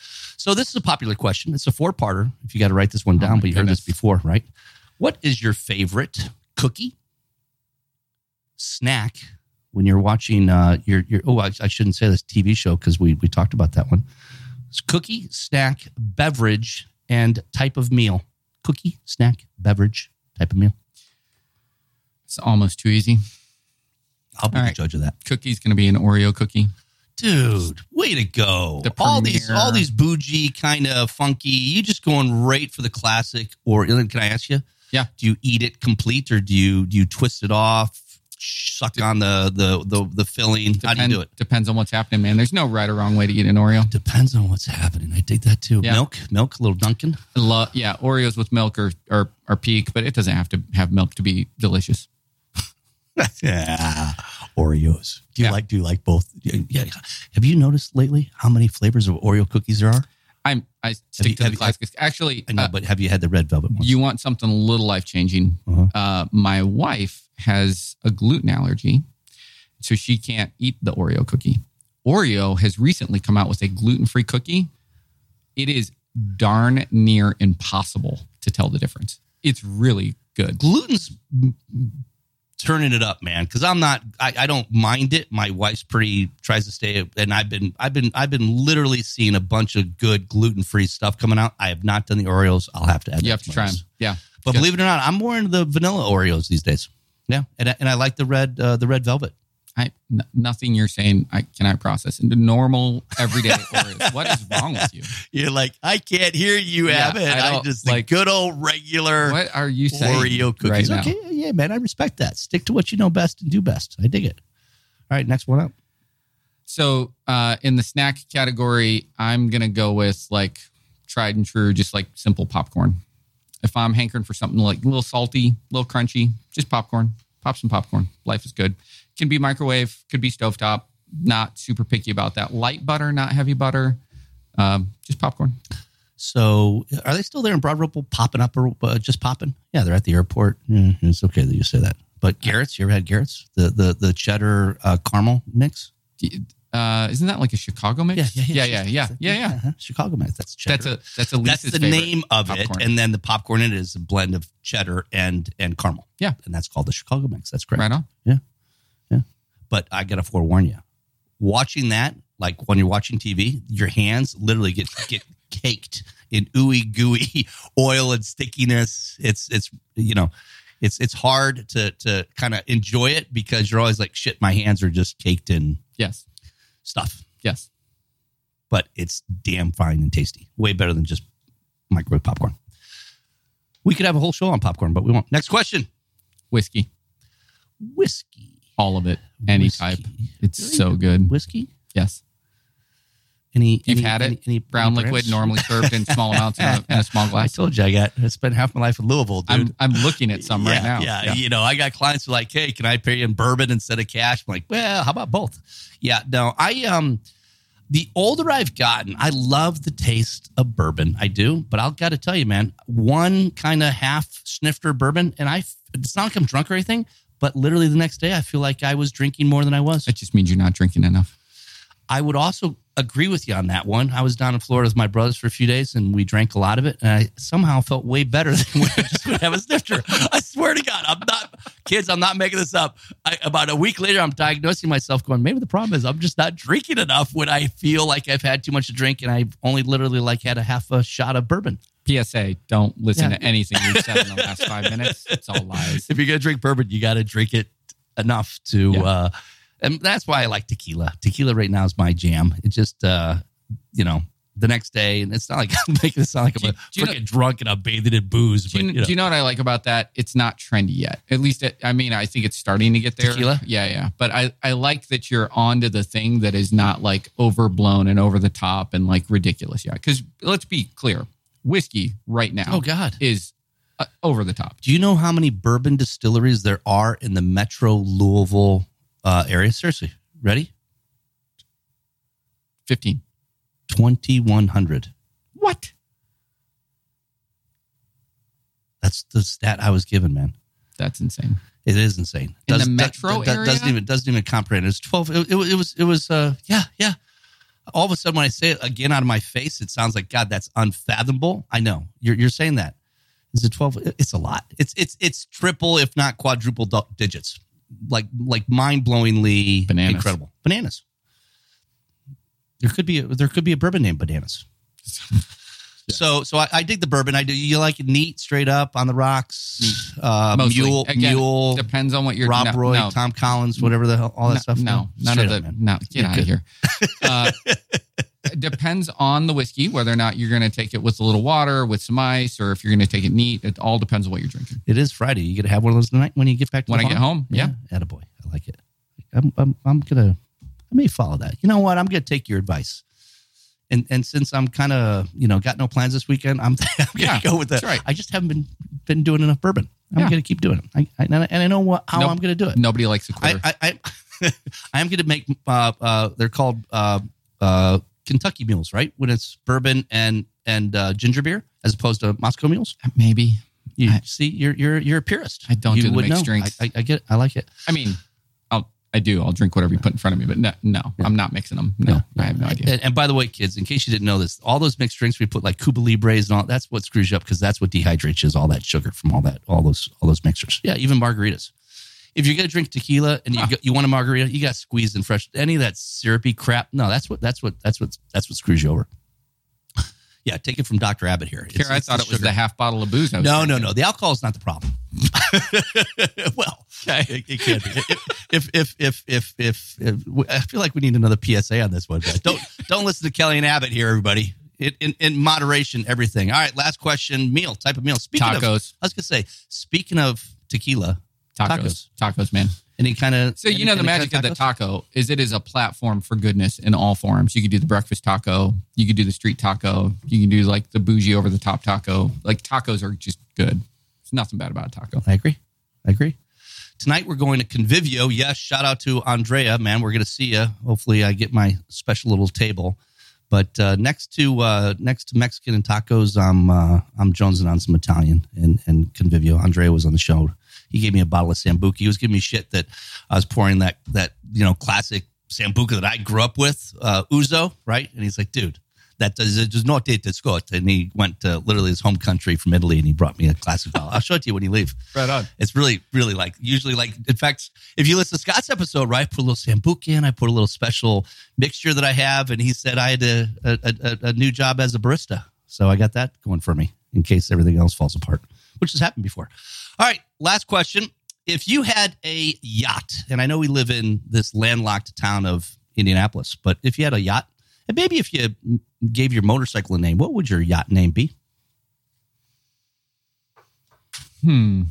So this is a popular question. It's a four parter. If you got to write this one down, my but you heard this before, right? What is your favorite cookie snack when you're watching uh your your oh I, I shouldn't say this TV show because we we talked about that one. It's cookie, snack, beverage, and type of meal. Cookie, snack, beverage, type of meal. It's almost too easy. I'll be All the right. judge of that. Cookie's going to be an Oreo cookie. Dude, way to go. The all these all these bougie kind of funky. You just going right for the classic or can I ask you? Yeah. Do you eat it complete or do you do you twist it off, suck on the the the, the filling? How do you do it? Depends on what's happening, man. There's no right or wrong way to eat an Oreo. Depends on what's happening. I dig that too. Yeah. Milk, milk, a little Dunkin'. I Lo- yeah, Oreos with milk are, are are peak, but it doesn't have to have milk to be delicious. yeah. Oreos. Do you Yeah. like? Do you like both? Yeah. Have you noticed lately how many flavors of Oreo cookies there are? I'm I you- stick to have the you- classics. Actually, I know, uh, but have you had the red velvet ones? you want something a little life changing. Uh-huh. Uh, my wife has a gluten allergy, so she can't eat the Oreo cookie. Oreo has recently come out with a gluten free cookie. It is darn near impossible to tell the difference. It's really good. gluten's turning it up, man. Because I'm not, I, I don't mind it. My wife's pretty tries to stay, and I've been, I've been, I've been literally seeing a bunch of good gluten free stuff coming out. I have not done the Oreos. I'll have to add. You have to try them. Yeah. But believe it or not, I'm more into the vanilla Oreos these days. Yeah, and I, and I like the red, uh, the red velvet. I, n- nothing you're saying I cannot process into normal everyday Oreos. What is wrong with you? You're like, I can't hear you, Yeah, Abbott. I I, just like- good old regular What are you saying? Oreo cookies. right now? okay, yeah, man, I respect that. Stick to what you know best and do best. I dig it. All right, next one up. So uh, in the snack category, I'm gonna go with like tried and true, just like simple popcorn. If I'm hankering for something like a little salty, a little crunchy, just popcorn. Pop some popcorn. Life is good. Can be microwave, could be stovetop. Not super picky about that. Light butter, not heavy butter. Um, just popcorn. So, are they still there in Broad Ripple, popping up or uh, just popping? Yeah, they're at the airport. Mm, it's okay that you say that. But Garrett's, you ever had Garrett's? The the the cheddar uh, caramel mix? Uh, isn't that like a Chicago mix? yeah, yeah, yeah, yeah, yeah. yeah. Uh-huh. Chicago mix. That's cheddar. That's a that's a that's the name of popcorn. it, and then the popcorn in it is a blend of cheddar and and caramel. Yeah. and that's called the Chicago mix. That's correct. right on. But I gotta forewarn you, watching that, like when you're watching TV, your hands literally get get caked in ooey gooey oil and stickiness. It's it's you know, it's it's hard to to kind of enjoy it because you're always like, shit, my hands are just caked in Yes, stuff. yes. But it's damn fine and tasty. Way better than just microwave popcorn. We could have a whole show on popcorn, but we won't. Next question. Whiskey, Whiskey. all of it, any Whiskey. type. It's Really? so good. Whiskey? Yes. Any You've any- had it? Any, any brown any liquid normally served in small amounts in a, in a small glass? I told you I got I spent half my life in Louisville, dude. I'm I'm looking at some yeah, right now. Yeah, you know, I got clients who are like, "Hey, can I pay you in bourbon instead of cash?" I'm like, "Well, how about both?" Yeah, no, I um, the older I've gotten, I love the taste of bourbon. I do, but I'll got to tell you, man, one kind of half snifter bourbon, and I, it's not like I'm drunk or anything, but literally the next day, I feel like I was drinking more than I was. That just means you're not drinking enough. I would also agree with you on that one. I was down in Florida with my brothers for a few days and we drank a lot of it. And I somehow felt way better than when I just would have a snifter. I swear to God, I'm not, kids, I'm not making this up. I, about a week later, I'm diagnosing myself going, maybe the problem is I'm just not drinking enough when I feel like I've had too much to drink and I've only literally like had a half a shot of bourbon. PSA: Don't listen Yeah. to anything we've said in the last five minutes. It's all lies. If you're going to drink bourbon, you got to drink it enough to, Yeah. uh, and that's why I like tequila. Tequila right now is my jam. It just, uh, you know, the next day, and it's not like I'm making it sound like I'm Do a freaking know- drunk and I'm bathing in booze. Do you, but, you know. do you know what I like about that? It's not trendy yet. At least, it, I mean, I think it's starting to get there. Tequila? Yeah, yeah. But I, I like that you're onto the thing that is not like overblown and over the top and like ridiculous Yeah. Because let's be clear, whiskey right now oh God. is uh, over the top. Do you know how many bourbon distilleries there are in the Metro Louisville uh, area? Seriously, ready? 15. 2,100. What? That's the stat I was given, man. That's insane. It is insane. In the metro area, doesn't even doesn't even comprehend. It's twelve. It, it, was- it was it was uh yeah yeah. All of a sudden, when I say it again out of my face, it sounds like God. That's unfathomable. I know you're you're saying that. Is it twelve? It's a lot. It's it's it's triple, if not quadruple digits. Like like mind blowingly Bananas. incredible bananas. There could be a, there could be a bourbon named bananas. So so I, I dig the bourbon. I do. You like it neat, straight up on the rocks. Uh, Mostly. mule, Again, mule. Depends on what you're Rob no, Roy, no. Tom Collins, whatever the hell, all that no, stuff. No, none Straight of the up, no. Get out of here. Uh, depends on the whiskey whether or not you're going to take it with a little water, with some ice, or if you're going to take it neat. It all depends on what you're drinking. It is Friday. You gonna have one of those tonight when you get back to When I get farm? home, yeah. Attaboy. I like it. I'm, I'm, I'm gonna, I may follow that. You know what? I'm gonna take your advice. And and since I'm kind of you know got no plans this weekend, I'm, I'm gonna Yeah, go with that. that's right. I just haven't been been doing enough bourbon. I'm Yeah. gonna keep doing it. I, I and I know what how Nope. I'm gonna do it. Nobody likes a I, quitter. I, I I am going to make. Uh, uh, they're called uh, uh, Kentucky mules, right? When it's bourbon and and uh, ginger beer, as opposed to Moscow mules. Maybe. You I- see, you're you're you're a purist. I don't you do the mixed know. drinks. I, I, I get. It. I like it. I mean, I do. I'll drink whatever you put in front of me, but no, no, I'm not mixing them. No, I have no idea. And, and by the way, kids, in case you didn't know this, all those mixed drinks we put like Cuba Libres and all that's what screws you up because that's what dehydrates you is all that sugar from all that all those all those mixers. Yeah, even margaritas. If you're gonna drink tequila and you Huh. go, you want a margarita, you got squeezed and fresh. Any of that syrupy crap, no, that's what that's what that's what that's what screws you over. Yeah, take it from Doctor Abbott here. It's- Here, I it's thought the it was sugar. the half bottle of booze. I was No, no, no. The alcohol is not the problem. well, it, it can be. If if if if if, if I feel like we need another PSA on this one. Guys. Don't don't listen to Kelly and Abbott here, everybody. In, in, in moderation, everything. All right, last question. Meal type of meal. Speaking of, I was gonna say. Speaking of tequila, Tacos, tacos, man. any kind of So you know the magic of the taco is it is a platform for goodness in all forms. You could do the breakfast taco, you could do the street taco, you can do like the bougie over the top taco. Like tacos are just good. There's nothing bad about a taco. I agree. I agree. Tonight we're going to Convivio. Yes, shout out to Andrea, man. We're going to see you. Hopefully, I get my special little table. But uh, next to uh, next to Mexican and tacos, I'm uh, I'm jonesing on some Italian and and Convivio. Andrea was on the show. He gave me a bottle of Sambuca. He was giving me shit that I was pouring that that you know classic Sambuca that I grew up with, uh, Ouzo, right? And he's like, dude, that does it does not date to Scott. And he went to literally his home country from Italy, and he brought me a classic bottle. I'll show it to you when you leave. Right on. It's really, really like usually like. In fact, if you listen to Scott's episode, right, I put a little sambuca in. I put a little special mixture that I have, and he said I had a a, a, a new job as a barista, so I got that going for me in case everything else falls apart, which has happened before. All right, last question: If you had a yacht, and I know we live in this landlocked town of Indianapolis, but if you had a yacht, and maybe if you gave your motorcycle a name, what would your yacht name be? Hmm.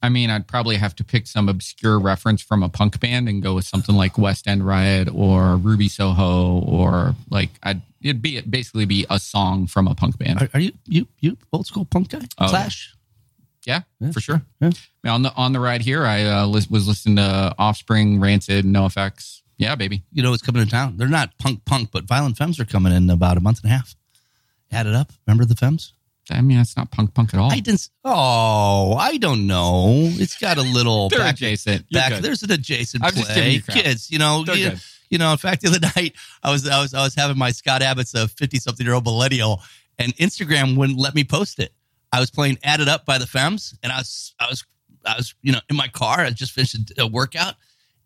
I mean, I'd probably have to pick some obscure reference from a punk band and go with something like West End Riot or Ruby Soho or like I'd it'd be it basically be a song from a punk band. Are, are you you you old school punk guy? Oh, Clash. Yeah, Yeah, for sure. Yeah. On the on the ride here, I uh, was listening to Offspring, Rancid, NOFX. Yeah, baby. you know, it's coming to town. They're not punk punk, but Violent Femmes are coming in about a month and a half. Add it up. Remember the Femmes? I mean, that's not punk punk at all. I didn't. Oh, I don't know. It's got a little They're back. adjacent. You're back good. there's an adjacent I'm play. just giving you crap. Kids, you know, They're you, good. you know. In fact, the other night I was I was I was having my Scott Abbott's uh, a fifty something year old millennial, and Instagram wouldn't let me post it. I was playing "Add It Up" by the Femmes, and I was I was I was you know in my car. I just finished a workout,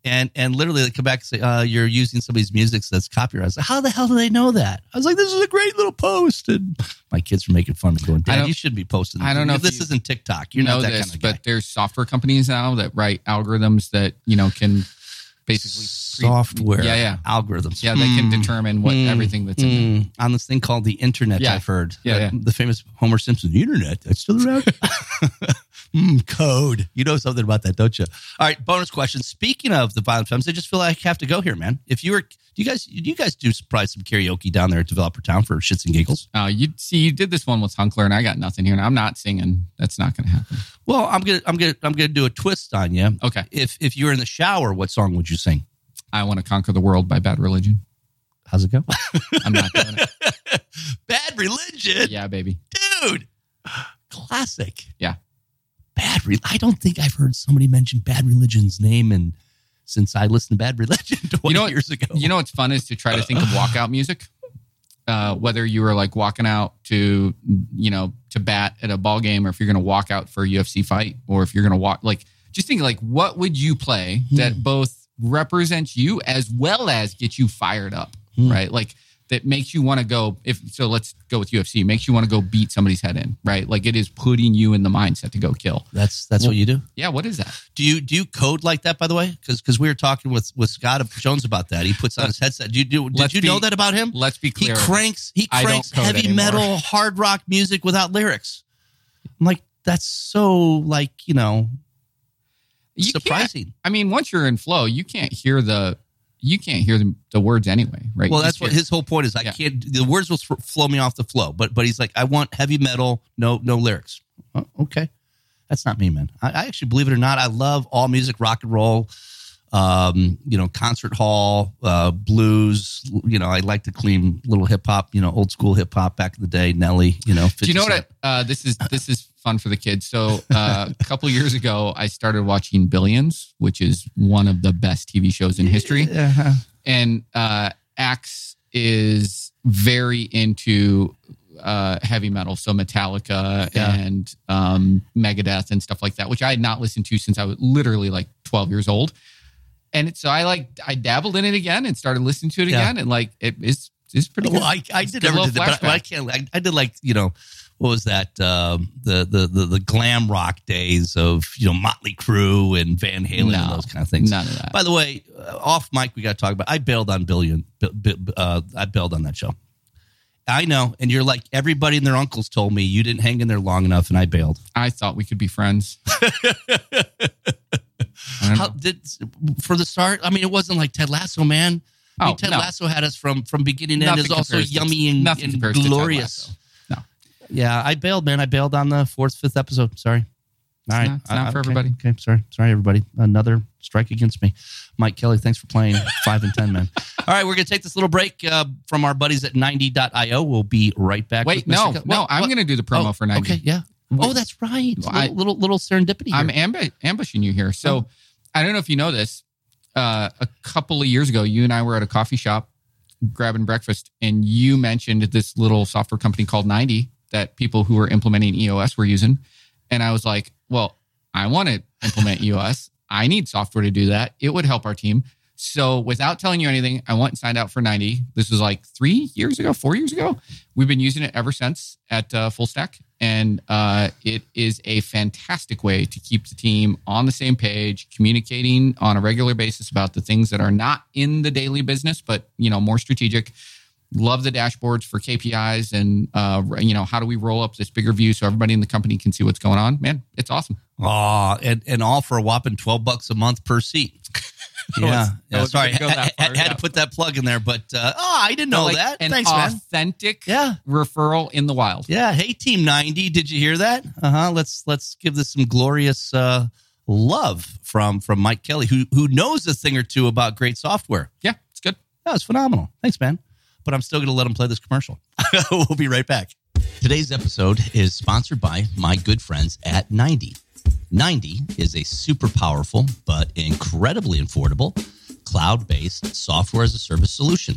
and and literally they come back and say, uh, "You're using somebody's music that's copyrighted." Like, "How the hell do they know that?" I was like, "This is a great little post," and my kids were making fun of me, going, "Dad, you shouldn't be posting." I don't know if This isn't TikTok. you know not that this, kind of guy. but there's software companies now that write algorithms that you know can basically software Yeah, yeah, algorithms. yeah. They can Hmm. determine what Mm, everything that's in there. Mm, on this thing called the internet. Yeah. I've heard. Yeah, the, yeah. the famous Homer Simpson. The internet. That's still around. mm, code. You know something about that, don't you? All right. Bonus question. Speaking of the violent femmes, I just feel like I have to go here, man. If you were, do you guys, do you guys do probably some karaoke down there at Developer Town for shits and giggles? Uh, you see, you did this one with Hunckler, and I got nothing here, and I'm not singing. That's not going to happen. Well, I'm gonna, I'm gonna, I'm gonna do a twist on you. Okay, If if you were in the shower, what song would you sing? I want to conquer the world by Bad Religion. How's it go? I'm not doing it. Bad religion. Yeah, baby. dude. Classic. Yeah. Bad. Re- I don't think I've heard somebody mention Bad Religion's name and since I listened to Bad Religion 20 You know what- years ago. You know what's fun is to try to think of walkout music. Uh, whether you were like walking out to, you know, to bat at a ball game, or if you're going to walk out for a UFC fight, or if you're going to walk, like, just think like, what would you play that both represents you as well as gets you fired up, Hmm. right? Like that makes you want to go. If so, let's go with UFC. Makes you want to go beat somebody's head in, right? Like it is putting you in the mindset to go kill. that's that's what you do. Yeah, what is that? Do you do you code like that by the way? Because because we were talking with with Scott Jones about that. He puts on his uh, headset. Do you do? Did Let's you be- know that about him? Let's be clear He cranks he cranks heavy anymore. metal hard rock music without lyrics. I'm like that's so like you know You surprising. I mean, once you're in flow, you can't hear the you can't hear the, the words anyway, right? Well, You that's what his whole point is. I Yeah. can't. The words will flow me off the flow, but but he's like, I want heavy metal, no no lyrics. Oh, okay, that's not me, man. I, I actually believe it or not, I love all music, rock and roll, um, you know, concert hall, uh, blues. You know, I like to clean little hip hop. You know, old school hip hop back in the day. Nelly. You know, Do you know 50 what? I, uh, this is this is fun for the kids. So uh, a couple years ago, I started watching Billions, which is one of the best TV shows in history. Uh-huh. and uh axe is very into uh heavy metal so metallica Yeah. and um megadeth and stuff like that which i had not listened to since i was literally like 12 years old and it, so i like i dabbled in it again and started listening to it Yeah. again and like it is it's pretty good I, I did never did that, but I, can't. I, I did like you know what was that um, the, the the the glam rock days of you know Motley Crue and Van Halen and those kind of things. none of that. By the way, uh, off mic we got to talk about. I bailed on Billion. bi- bi- Uh, I bailed on that show. I know, and you're like everybody and their uncles told me you didn't hang in there long enough, and I bailed. i thought we could be friends How did for the start? I mean, it wasn't like Ted Lasso, man. I mean, Oh, Ted no. Lasso had us from from beginning to end. Nothing Is also to- yummy and, and compares to Ted glorious. No. Yeah, I bailed, man. I bailed on the fourth, fifth episode. Sorry. All right, not- it's not I- for okay, everybody. Okay, sorry, sorry, everybody. Another strike against me. Mike Kelly, thanks for playing five and ten, man. All right, we're gonna take this little break uh, from our buddies at 90.io. We'll be right back. wait with Mr. no Kelly. no What- i'm what? gonna do the promo Oh, for 90 Okay, yeah. Oh, that's right. Well, little, I- little little serendipity. Here. I'm amb- ambushing you here. So I don't know if you know this. Uh, a couple of years ago, you and I were at a coffee shop grabbing breakfast, and you mentioned this little software company called 90 that people who were implementing EOS were using. And I was like, well, I want to implement EOS. I need software to do that. It would help our team. So without telling you anything, I went and signed out for 90. This was like three years ago, four years ago. We've been using it ever since at uh, Full Stack. And uh, it is a fantastic way to keep the team on the same page, communicating on a regular basis about the things that are not in the daily business, but you know more strategic. Love the dashboards for KPIs and uh, you know how do we roll up this bigger view so everybody in the company can see what's going on. Man, it's awesome. Aw, and, and all for a whopping 12 bucks a month per seat. Yeah. yeah sorry. gonna go I, that I- far, had yeah. to put that plug in there, but uh, oh, I didn't know Like that. An Thanks, man. authentic Yeah. referral in the wild. Yeah. Hey, Team 90. Did you hear that? Uh huh. Let's let's give this some glorious uh, love from from Mike Kelly, who who knows a thing or two about great software. Yeah, it's good. That was phenomenal. Thanks, man. But I'm still going to let him play this commercial. we'll be right back. Today's episode is sponsored by my good friends at 90. 90 is a super powerful but incredibly affordable cloud based software as a service solution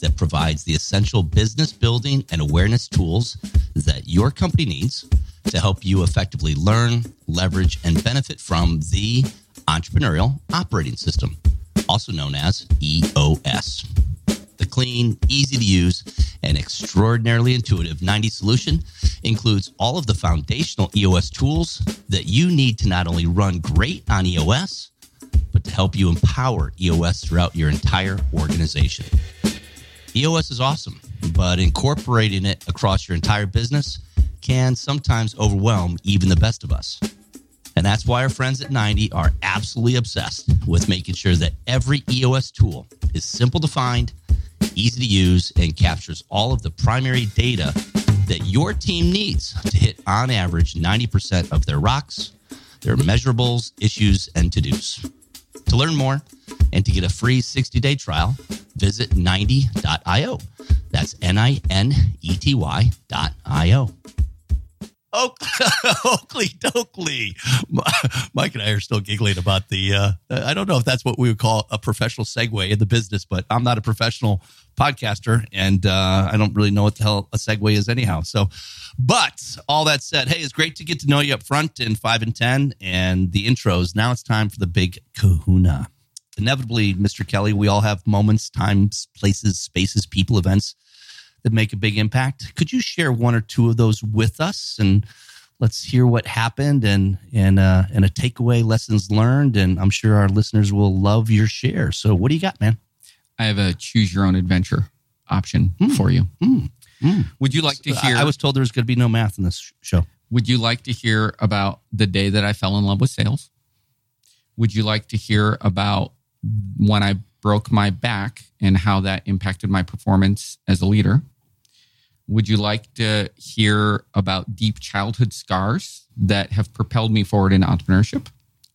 that provides the essential business building and awareness tools that your company needs to help you effectively learn, leverage, and benefit from the entrepreneurial operating system, also known as EOS. The clean, easy to use, and extraordinarily intuitive 90 solution includes all of the foundational EOS tools that you need to not only run great on EOS, but to help you empower EOS throughout your entire organization. EOS is awesome, but incorporating it across your entire business can sometimes overwhelm even the best of us. And that's why our friends at 90 are absolutely obsessed with making sure that every EOS tool is simple to find, easy to use, and captures all of the primary data that your team needs to hit on average 90% of their rocks, their measurables, issues, and to dos. To learn more and to get a free 60 day trial, visit 90.io. That's N I N E T Y Oakley Doakley. Mike and I are still giggling about the. Uh, I don't know if that's what we would call a professional segue in the business, but I'm not a professional podcaster, and uh, I don't really know what the hell a segue is anyhow. So, but all that said, hey, it's great to get to know you up front in five and ten, and the intros. Now it's time for the big Kahuna. Inevitably, Mr. Kelly, we all have moments, times, places, spaces, people, events that make a big impact. Could you share one or two of those with us and let's hear what happened and and uh, and a takeaway, lessons learned, and I'm sure our listeners will love your share. So, what do you got, man? I have a choose your own adventure option for you. Mm, mm. Would you like to hear? I, was told there was going to be no math in this show. Would you like to hear about the day that I fell in love with sales? Would you like to hear about when I broke my back and how that impacted my performance as a leader? Would you like to hear about deep childhood scars that have propelled me forward in entrepreneurship?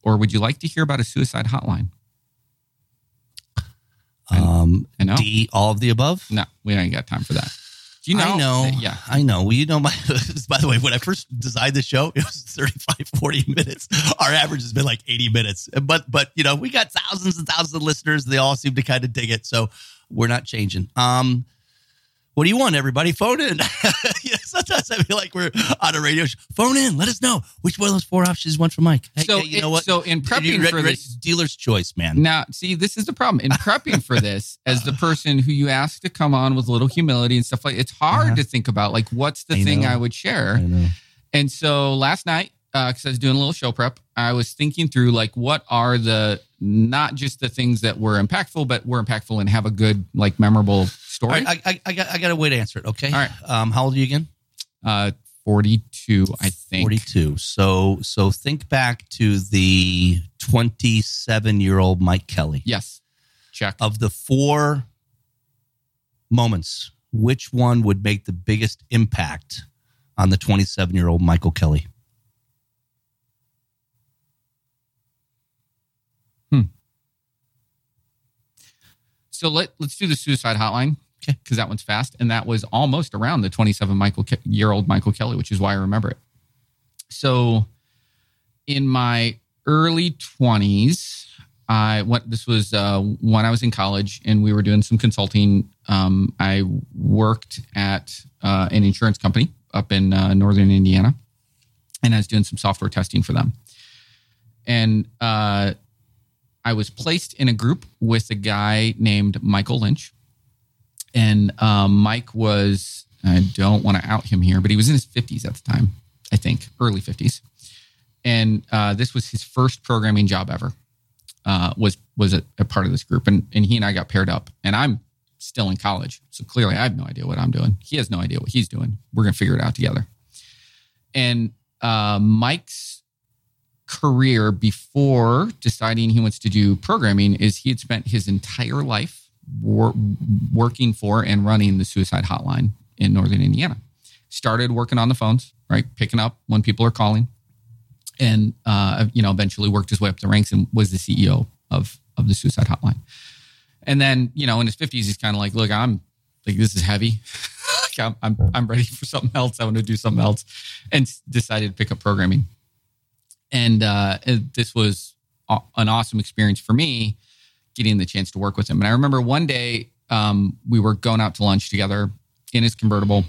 Or would you like to hear about a suicide hotline? Um, I know. D, all of the above. No, we ain't got time for that. Do you know? I know. Yeah. I know. Well, you know, my, by the way, when I first designed the show, it was 35, 40 minutes. Our average has been like 80 minutes. But, but, you know, we got thousands and thousands of listeners. They all seem to kind of dig it. So we're not changing. Um, what do you want, everybody? Phone in. sometimes I feel like we're on a radio show. Phone in. Let us know which one of those four options you want from Mike. Hey, So hey, you it- know what? so in prepping You re- for re- this- dealer's choice, man. Now, see, this is the problem. In prepping for this, as the person who you ask to come on with a little humility and stuff like, it's hard Uh-huh. to think about like what's the I thing know. I would share. I. And so last night, because I was doing a little show prep, I was thinking through like what are the not just the things that were impactful, but were impactful and have a good, like, memorable story. right, I, I, I, got, I got a way to answer it. Okay. All right. Um, how old are you again? uh, forty-two, I think. 42. So so think back to the 27 year old Mike Kelly. Yes, check. Of the four moments, which one would make the biggest impact on the 27 year old Michael Kelly? So let let's do the suicide hotline. Because that one's fast, and that was almost around the 27 Michael Ke- year old Michael Kelly, which is why I remember it. So, in my early 20s, I went. This was uh, when I was in college, and we were doing some consulting. Um, I worked at uh, an insurance company up in uh, northern Indiana, and I was doing some software testing for them. And uh, I was placed in a group with a guy named Michael Lynch. And um, Mike was, I don't want to out him here, but he was in his 50s at the time, I think, early 50s. And uh, this was his first programming job ever, uh, was was a, a part of this group. And, and he and I got paired up. And I'm still in college. So clearly I have no idea what I'm doing. He has no idea what he's doing. We're going to figure it out together. And uh, Mike's career before deciding he wants to do programming is he had spent his entire life wor- working for and running the suicide hotline in northern Indiana. Started working on the phones, right, picking up when people are calling, and uh, you know eventually worked his way up the ranks and was the CEO of of the suicide hotline. And then you know in his fifties, he's kind of like, look, I'm like this is heavy. I'm, I'm I'm ready for something else. I want to do something else, and decided to pick up programming and uh, this was an awesome experience for me getting the chance to work with him and i remember one day um, we were going out to lunch together in his convertible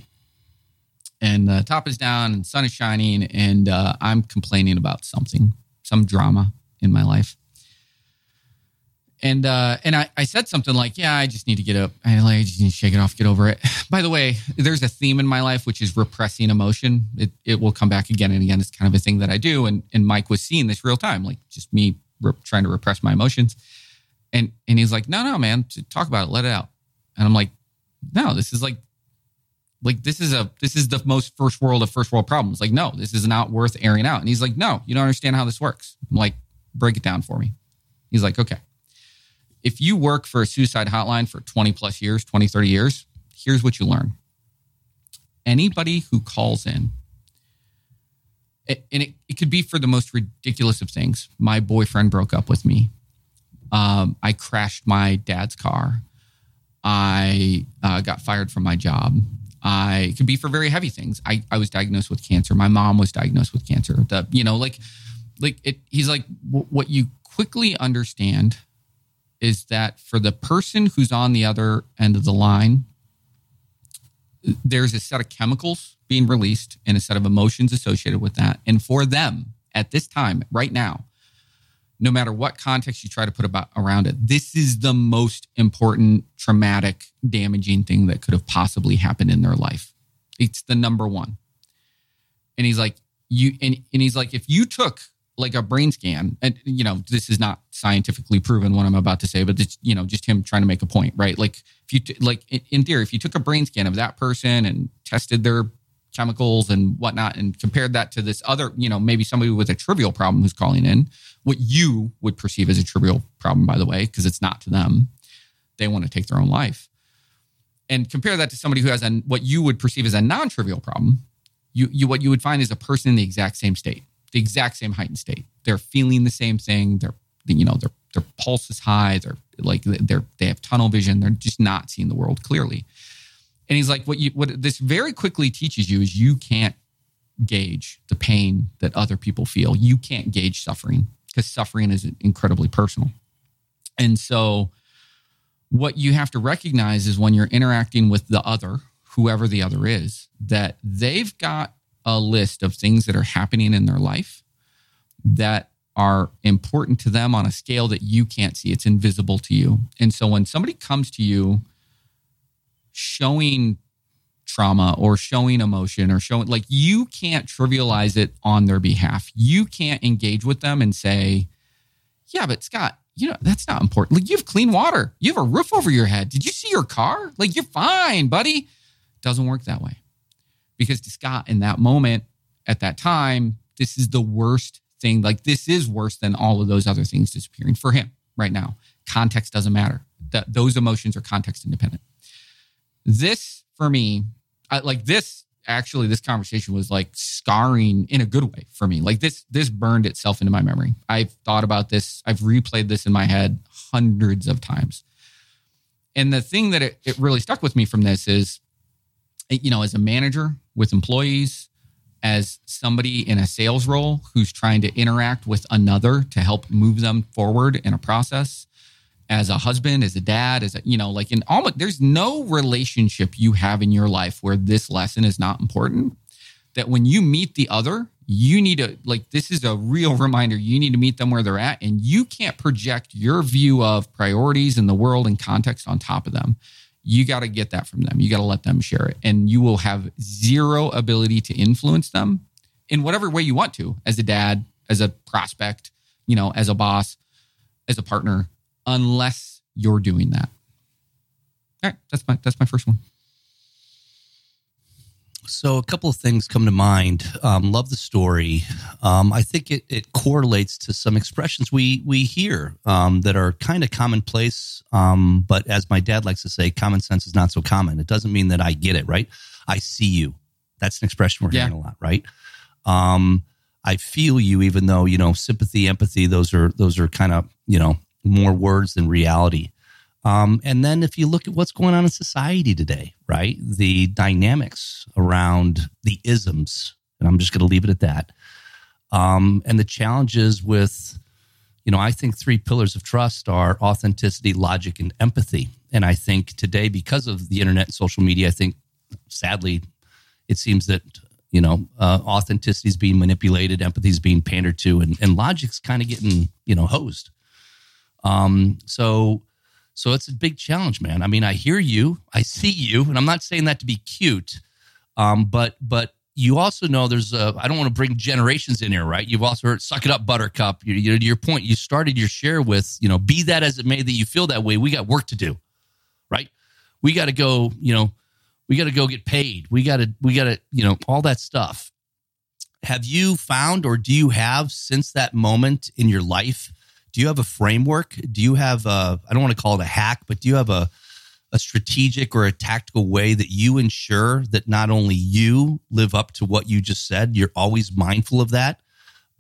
and the top is down and sun is shining and uh, i'm complaining about something some drama in my life and uh, and I, I said something like, "Yeah, I just need to get up. I, like, I just need to shake it off, get over it." By the way, there's a theme in my life which is repressing emotion. It it will come back again and again. It's kind of a thing that I do, and and Mike was seeing this real time, like just me re- trying to repress my emotions. And and he's like, "No, no, man, talk about it, let it out." And I'm like, "No, this is like." Like this is a this is the most first world of first world problems. Like, no, this is not worth airing out. And he's like, no, you don't understand how this works. I'm like, break it down for me. He's like, okay if you work for a suicide hotline for 20 plus years, 20, 30 years, here's what you learn. Anybody who calls in, and it, it could be for the most ridiculous of things. My boyfriend broke up with me. Um, I crashed my dad's car. I uh, got fired from my job. I could be for very heavy things. I, I was diagnosed with cancer. My mom was diagnosed with cancer. The, you know, like, like it, he's like, "Wh- what you quickly understand is that for the person who's on the other end of the line, there's a set of chemicals being released and a set of emotions associated with that. And for them at this time, right now, no matter what context you try to put about around it, this is the most important, traumatic, damaging thing that could have possibly happened in their life. It's the number one. And he's like, you and, and he's like, if you took like a brain scan, and you know, this is not scientifically proven what I'm about to say, but it's you know, just him trying to make a point, right? Like if you t- like in- in theory, if you took a brain scan of that person and tested their chemicals and whatnot and compared that to this other, you know, maybe somebody with a trivial problem who's calling in, what you would perceive as a trivial problem, by the way, because it's not to them. They want to take their own life. And compare that to somebody who has an, what you would perceive as a non-trivial problem. You, you what you would find is a person in the exact same state, the exact same heightened state. They're feeling the same thing. They're you know their their pulse is high. They're like they're they have tunnel vision. They're just not seeing the world clearly. And he's like, what you what this very quickly teaches you is you can't gauge the pain that other people feel. You can't gauge suffering because suffering is incredibly personal. And so what you have to recognize is when you're interacting with the other, whoever the other is, that they've got a list of things that are happening in their life that are important to them on a scale that you can't see. It's invisible to you. And so when somebody comes to you showing trauma or showing emotion or showing, like, you can't trivialize it on their behalf. You can't engage with them and say, yeah, but Scott, you know, that's not important. Like, you have clean water, you have a roof over your head. Did you see your car? Like, you're fine, buddy. Doesn't work that way. Because to Scott, in that moment, at that time, this is the worst thing. Like, this is worse than all of those other things disappearing for him right now. Context doesn't matter. That those emotions are context independent. This for me, I, like this actually this conversation was like scarring in a good way for me. Like this this burned itself into my memory. I've thought about this. I've replayed this in my head hundreds of times. And the thing that it, it really stuck with me from this is you know as a manager with employees as somebody in a sales role who's trying to interact with another to help move them forward in a process as a husband, as a dad, as a, you know, like in almost, there's no relationship you have in your life where this lesson is not important. That when you meet the other, you need to, like, this is a real reminder. You need to meet them where they're at, and you can't project your view of priorities in the world and context on top of them. You got to get that from them. You got to let them share it, and you will have zero ability to influence them in whatever way you want to as a dad, as a prospect, you know, as a boss, as a partner unless you're doing that. All right, that's my that's my first one. So a couple of things come to mind. Um, love the story. Um, I think it, it correlates to some expressions we we hear um, that are kind of commonplace. Um, but as my dad likes to say, common sense is not so common. It doesn't mean that I get it. Right? I see you. That's an expression we're yeah. hearing a lot. Right? Um, I feel you, even though you know sympathy, empathy. Those are those are kind of you know more words than reality. Um, and then if you look at what's going on in society today, right? The dynamics around the isms, and I'm just going to leave it at that. Um, and the challenges with, you know, I think three pillars of trust are authenticity, logic, and empathy. And I think today, because of the internet and social media, I think sadly, it seems that you know uh, authenticity is being manipulated, empathy is being pandered to, and, and logic's kind of getting you know hosed. Um, so so it's a big challenge, man. I mean, I hear you, I see you, and I'm not saying that to be cute, um, but but you also know there's a. I don't want to bring generations in here, right? You've also heard "suck it up, Buttercup." You, you, to your point, you started your share with, you know, be that as it may that you feel that way. We got work to do, right? We got to go. You know, we got to go get paid. We got to. We got to. You know, all that stuff. Have you found, or do you have since that moment in your life? Do you have a framework? Do you have a, I don't want to call it a hack, but do you have a, a strategic or a tactical way that you ensure that not only you live up to what you just said, you're always mindful of that,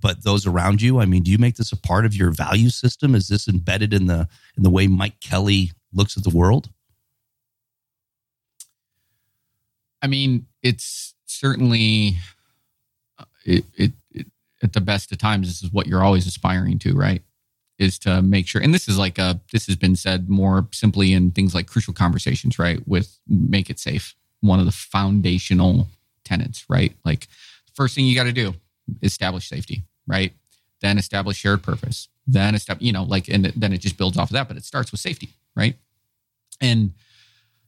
but those around you? I mean, do you make this a part of your value system? Is this embedded in the in the way Mike Kelly looks at the world? I mean, it's certainly uh, it, it, it, at the best of times. This is what you're always aspiring to, right? Is to make sure and this is like a this has been said more simply in things like crucial conversations right with make it safe one of the foundational tenets right? Like first thing you got to do establish safety right? Then establish shared purpose. Then establish you know like and then it just builds off of that but it starts with safety right? And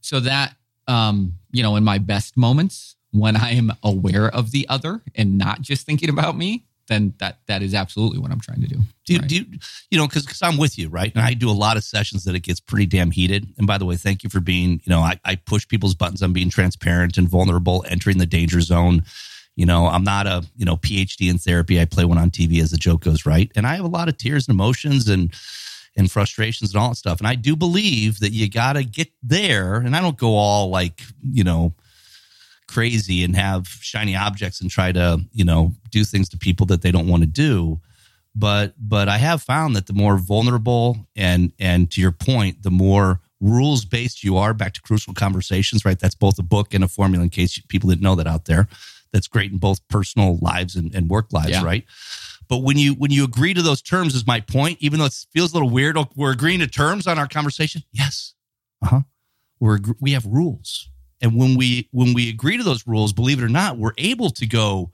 so that um you know in my best moments when i am aware of the other and not just thinking about me then that that is absolutely what I'm trying to do. Do, right? do you, you know, because because I'm with you, right? And I do a lot of sessions that it gets pretty damn heated. And by the way, thank you for being, you know, I, I push people's buttons I'm being transparent and vulnerable, entering the danger zone. You know, I'm not a, you know, PhD in therapy. I play one on TV as the joke goes, right? And I have a lot of tears and emotions and and frustrations and all that stuff. And I do believe that you got to get there. And I don't go all like, you know, crazy and have shiny objects and try to, you know, do things to people that they don't want to do. but but I have found that the more vulnerable and and to your point, the more rules based you are. Back to crucial conversations, right? That's both a book and a formula. In case people didn't know that out there, that's great in both personal lives and, and work lives, Yeah. right? But when you when you agree to those terms, is my point. Even though it feels a little weird, oh, we're agreeing to terms on our conversation. Yes, uh huh. We're we have rules, and when we when we agree to those rules, believe it or not, we're able to go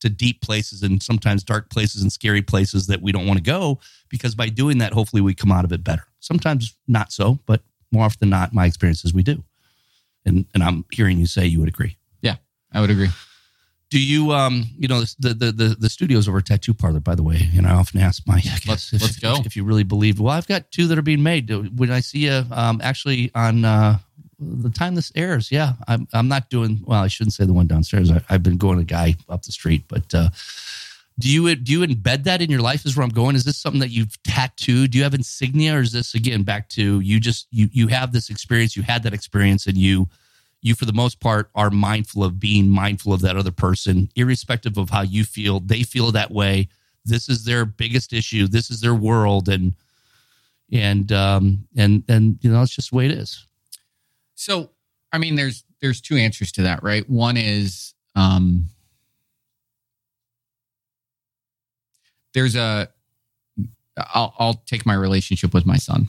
to deep places and sometimes dark places and scary places that we don't want to go because by doing that, hopefully we come out of it better. Sometimes not so, but more often than not, my experience is we do. And and I'm hearing you say you would agree. Yeah, I would agree. Do you um you know the the the, the studios over at Tattoo Parlor by the way, and I often ask my Let's- if, let's go. if, if you really believe. Well, I've got two that are being made. When I see you um actually on uh the time this airs, yeah, I'm I'm not doing well. I shouldn't say the one downstairs. I, I've been going a guy up the street, but uh do you do you embed that in your life? Is where I'm going. Is this something that you've tattooed? Do you have insignia, or is this again back to you? Just you you have this experience. You had that experience, and you you for the most part are mindful of being mindful of that other person, irrespective of how you feel. They feel that way. This is their biggest issue. This is their world, and and um and and you know it's just the way it is. So, I mean, there's there's two answers to that, right? One is um, there's a I'll, I'll take my relationship with my son.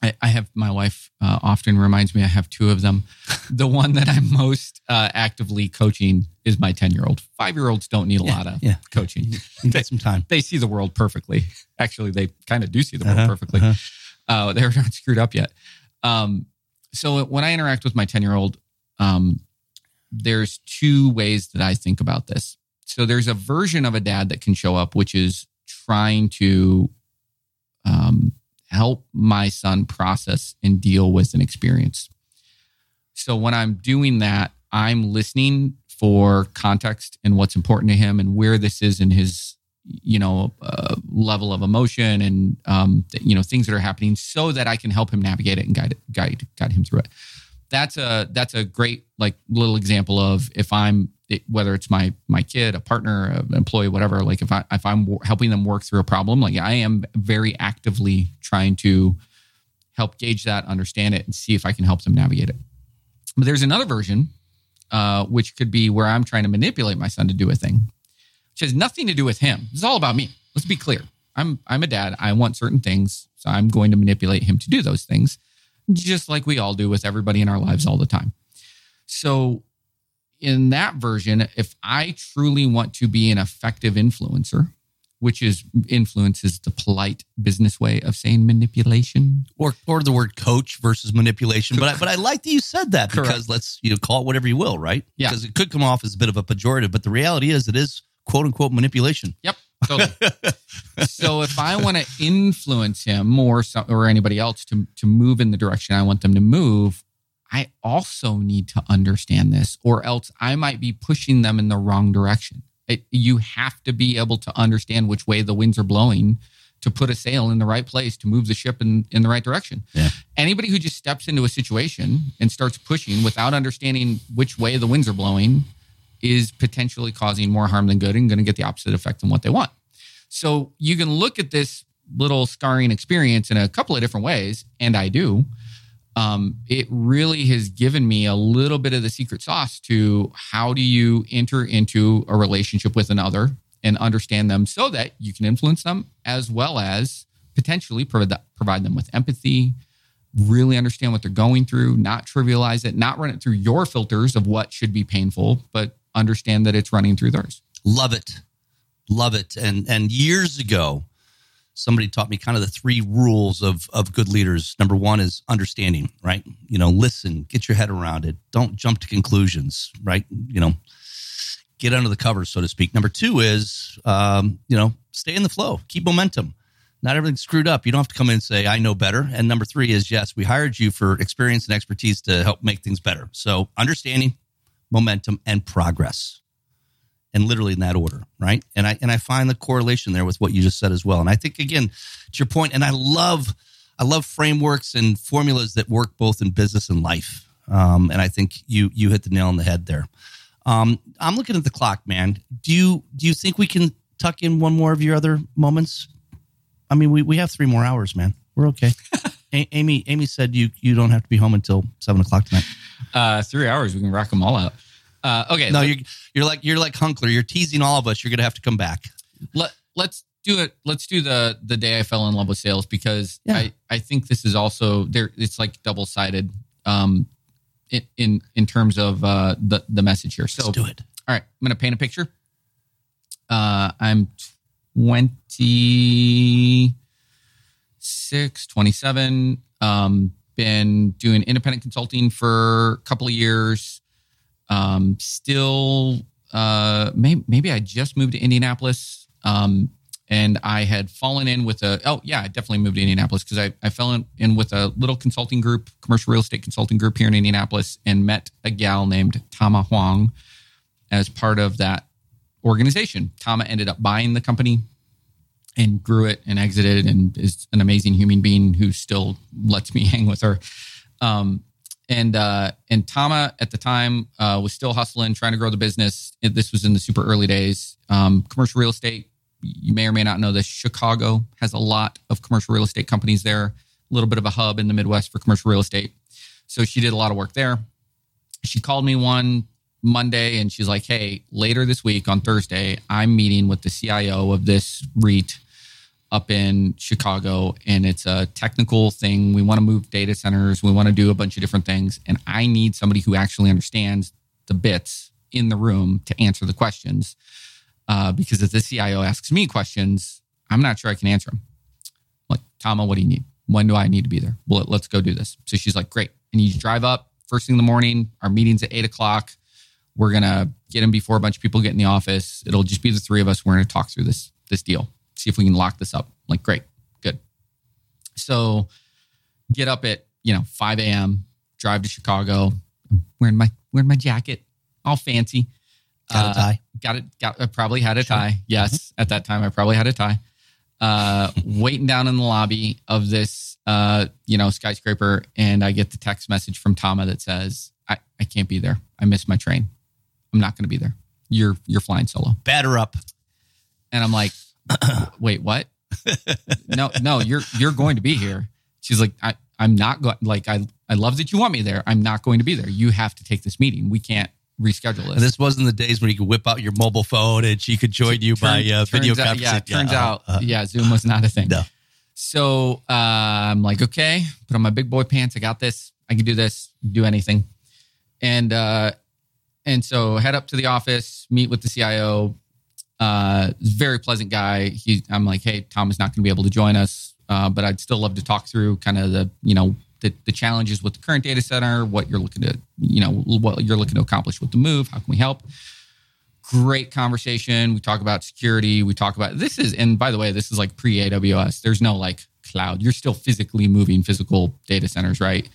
I, I have my wife uh, often reminds me I have two of them. the one that I'm most uh, actively coaching is my ten year old. Five year olds don't need a lot of yeah. coaching. You get some time. They see the world perfectly. Actually, they kind of do see the world Uh-huh, perfectly. uh-huh. Uh, they're not screwed up yet. Um, so when I interact with my 10 year old, um, there's two ways that I think about this. So there's a version of a dad that can show up, which is trying to um, help my son process and deal with an experience. So when I'm doing that, I'm listening for context and what's important to him and where this is in his you know uh, level of emotion and um, you know things that are happening so that I can help him navigate it and guide guide guide him through it. That's a that's a great like little example of if I'm it, whether it's my my kid, a partner, an employee, whatever. Like if I if I'm helping them work through a problem, like I am very actively trying to help gauge that, understand it, and see if I can help them navigate it. But there's another version, uh, which could be where I'm trying to manipulate my son to do a thing, which has nothing to do with him. It's all about me. Let's be clear. I'm I'm a dad. I want certain things, so I'm going to manipulate him to do those things, just like we all do with everybody in our lives all the time. So, in that version, if I truly want to be an effective influencer, which is influence is the polite business way of saying manipulation. or or the word coach versus manipulation. But I, but I like that you said that because Correct. let's you know call it whatever you will, right? Yeah. Because it could come off as a bit of a pejorative, but the reality is it is quote unquote manipulation. Yep. Totally. so if I want to influence him or some, or anybody else to to move in the direction I want them to move, I also need to understand this, or else I might be pushing them in the wrong direction. It, you have to be able to understand which way the winds are blowing to put a sail in the right place to move the ship in, in the right direction. Yeah. Anybody who just steps into a situation and starts pushing without understanding which way the winds are blowing is potentially causing more harm than good and going to get the opposite effect than what they want. So you can look at this little scarring experience in a couple of different ways, and I do. Um, it really has given me a little bit of the secret sauce to how do you enter into a relationship with another and understand them so that you can influence them as well as potentially provide, provide them with empathy, really understand what they're going through, not trivialize it, not run it through your filters of what should be painful, but understand that it's running through theirs. Love it. Love it. And and years ago, somebody taught me kind of the three rules of of good leaders. Number one is understanding, right? You know, listen, get your head around it. Don't jump to conclusions, right? You know, get under the covers, so to speak. Number two is um, you know, stay in the flow, keep momentum. Not everything's screwed up. You don't have to come in and say, I know better. And number three is yes, we hired you for experience and expertise to help make things better. So understanding, momentum, and progress and literally in that order, right? And I and I find the correlation there with what you just said as well. And I think again, to your point, and I love I love frameworks and formulas that work both in business and life. Um, and I think you you hit the nail on the head there. Um, I'm looking at the clock, man. Do you do you think we can tuck in one more of your other moments? I mean, we, we have three more hours, man. We're okay. A- Amy Amy said you you don't have to be home until seven o'clock tonight. Uh, three hours, we can rock them all out. Uh, okay, No, you're you're like you're like Hunckler. You're teasing all of us. You're gonna have to come back. let let's do it. Let's do the the day I fell in love with sales because Yeah. I I think this is also there. It's like double sided. Um, in, in in terms of uh the the message here. So Let's do it. All right, I'm to paint a picture. Uh, I'm 26, 27. Um, been doing independent consulting for a couple of years. Um, still, uh, maybe, maybe I just moved to Indianapolis. Um, and I had fallen in with a, oh, yeah, I definitely moved to Indianapolis because I, I fell in, in with a little consulting group, commercial real estate consulting group here in Indianapolis, and met a gal named Tama Huang as part of that organization. Tama ended up buying the company and grew it and exited and is an amazing human being who still lets me hang with her. Um, and uh, and Tama at the time uh, was still hustling, trying to grow the business. This was in the super early days. Um, commercial real estate, you may or may not know this. Chicago has a lot of commercial real estate companies there. A little bit of a hub in the Midwest for commercial real estate. So she did a lot of work there. She called me one Monday and she's like, "Hey, later this week on Thursday, I'm meeting with the CIO of this REIT up in Chicago, and it's a technical thing. We want to move data centers. We want to do a bunch of different things, and I need somebody who actually understands the bits in the room to answer the questions. Uh, because if the CIO asks me questions, I'm not sure I can answer them. like, Tama, what do you need? When do I need to be there? Well, let's go do this. So she's like, great. And you drive up first thing in the morning. Our meeting's at eight o'clock. We're gonna get in before a bunch of people get in the office. It'll just be the three of us. We're gonna talk through this this deal, see if we can lock this up. like, great, good. So get up at you know 5 a.m. Drive to Chicago. I'm wearing my wearing my jacket, all fancy. Got a Uh, tie. got it. Got. I probably had a tie. Yes, at that time I probably had a tie. Uh, waiting down in the lobby of this, uh, you know, skyscraper, and I get the text message from Tama that says, "I, I can't be there. I missed my train. I'm not going to be there. You're you're flying solo." Batter up. And I'm like, "Wait, what? no, no, you're you're going to be here." She's like, "I I'm not going. Like, I I love that you want me there. I'm not going to be there. You have to take this meeting. We can't reschedule And this." this wasn't the days when you could whip out your mobile phone and she could join you by uh, video conferencing. Yeah, it turns uh, out, uh, yeah, Zoom was not a thing. No. So uh, I'm like, okay, put on my big boy pants. I got this. I can do this. Do anything. And uh, and so head up to the office, meet with the CIO. Uh, very pleasant guy. He, I'm like, hey, Tom is not going to be able to join us, uh, but I'd still love to talk through kind of the, you know, the, the challenges with the current data center, what you're looking to, you know, what you're looking to accomplish with the move. How can we help? great conversation. We talk about security. We talk about this is, and by the way, this is like pre AWS. There's no like cloud. You're still physically moving physical data centers, right?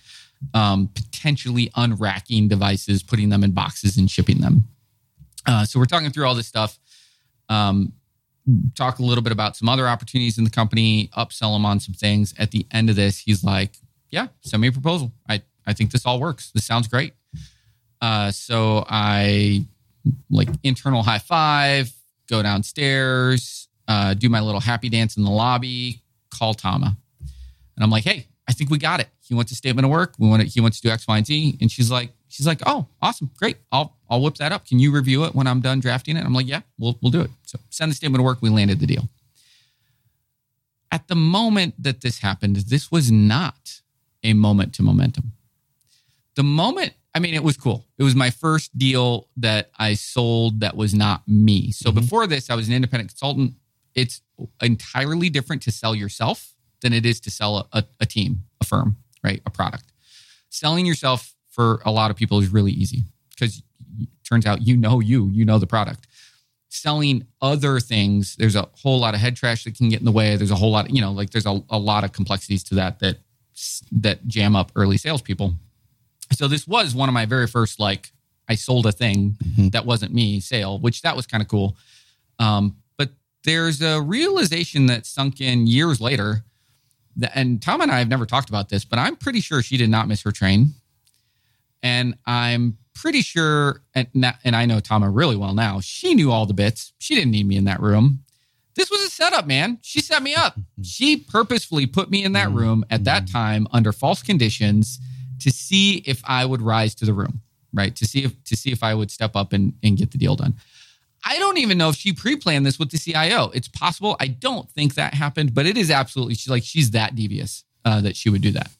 Um, potentially unracking devices, putting them in boxes and shipping them. Uh, so we're talking through all this stuff. Um, talk a little bit about some other opportunities in the company, upsell him on some things. At the end of this, he's like, "Yeah, send me a proposal. I I think this all works. This sounds great." Uh, so I like internal high five, go downstairs, uh, do my little happy dance in the lobby, call Tama. And I'm like, hey, I think we got it. He wants a statement of work. We want to, he wants to do X, Y, and Z. And she's like, she's like, oh, awesome, great. I'll I'll whip that up. Can you review it when I'm done drafting it? I'm like, yeah, we'll we'll do it. So send the statement of work. We landed the deal. At the moment that this happened, this was not a moment to momentum. The moment I mean, it was cool. It was my first deal that I sold that was not me. So mm-hmm. before this, I was an independent consultant. It's entirely different to sell yourself than it is to sell a, a, a team, a firm, right? A product. Selling yourself for a lot of people is really easy because turns out you know you, you know the product. Selling other things, there's a whole lot of head trash that can get in the way. There's a whole lot, of, you know, like there's a, a lot of complexities to that that that jam up early salespeople. So this was one of my very first like I sold a thing that wasn't me sale, which that was kind of cool. Um, but there's a realization that sunk in years later. That, and Tom and I have never talked about this, but I'm pretty sure she did not miss her train. And I'm pretty sure, and, and I know Tama really well now. She knew all the bits. She didn't need me in that room. this was a setup, man. She set me up. She purposefully put me in that room at that time under false conditions to see if I would rise to the room, right? To see if to see if I would step up and, and get the deal done. I don't even know if she pre-planned this with the CIO. It's possible. I don't think that happened, but it is absolutely she's like she's that devious uh, that she would do that.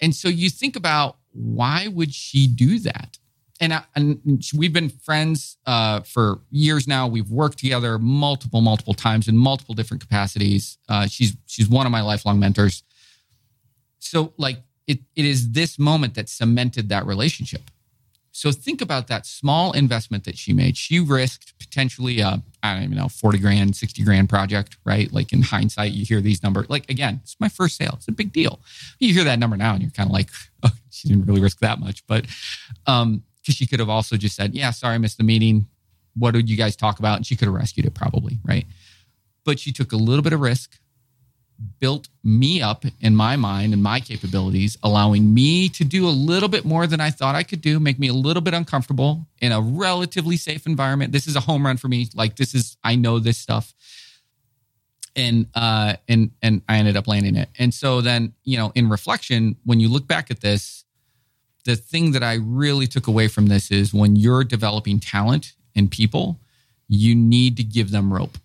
And so you think about why would she do that? And, I, and we've been friends uh, for years now. We've worked together multiple, multiple times in multiple different capacities. Uh, she's she's one of my lifelong mentors. So like it, it is this moment that cemented that relationship. So think about that small investment that she made. She risked potentially a, I don't even know, 40 grand, 60 grand project, right? Like in hindsight, you hear these numbers. Like again, it's my first sale. It's a big deal. You hear that number now and you're kind of like, oh, she didn't really risk that much. But um, because she could have also just said, yeah, sorry, I missed the meeting. What did you guys talk about? And she could have rescued it probably, right? But she took a little bit of risk built me up in my mind and my capabilities, allowing me to do a little bit more than I thought I could do, make me a little bit uncomfortable in a relatively safe environment. This is a home run for me. Like this is, I know this stuff. And uh and and I ended up landing it. And so then, you know, in reflection, when you look back at this, the thing that I really took away from this is when you're developing talent and people, you need to give them rope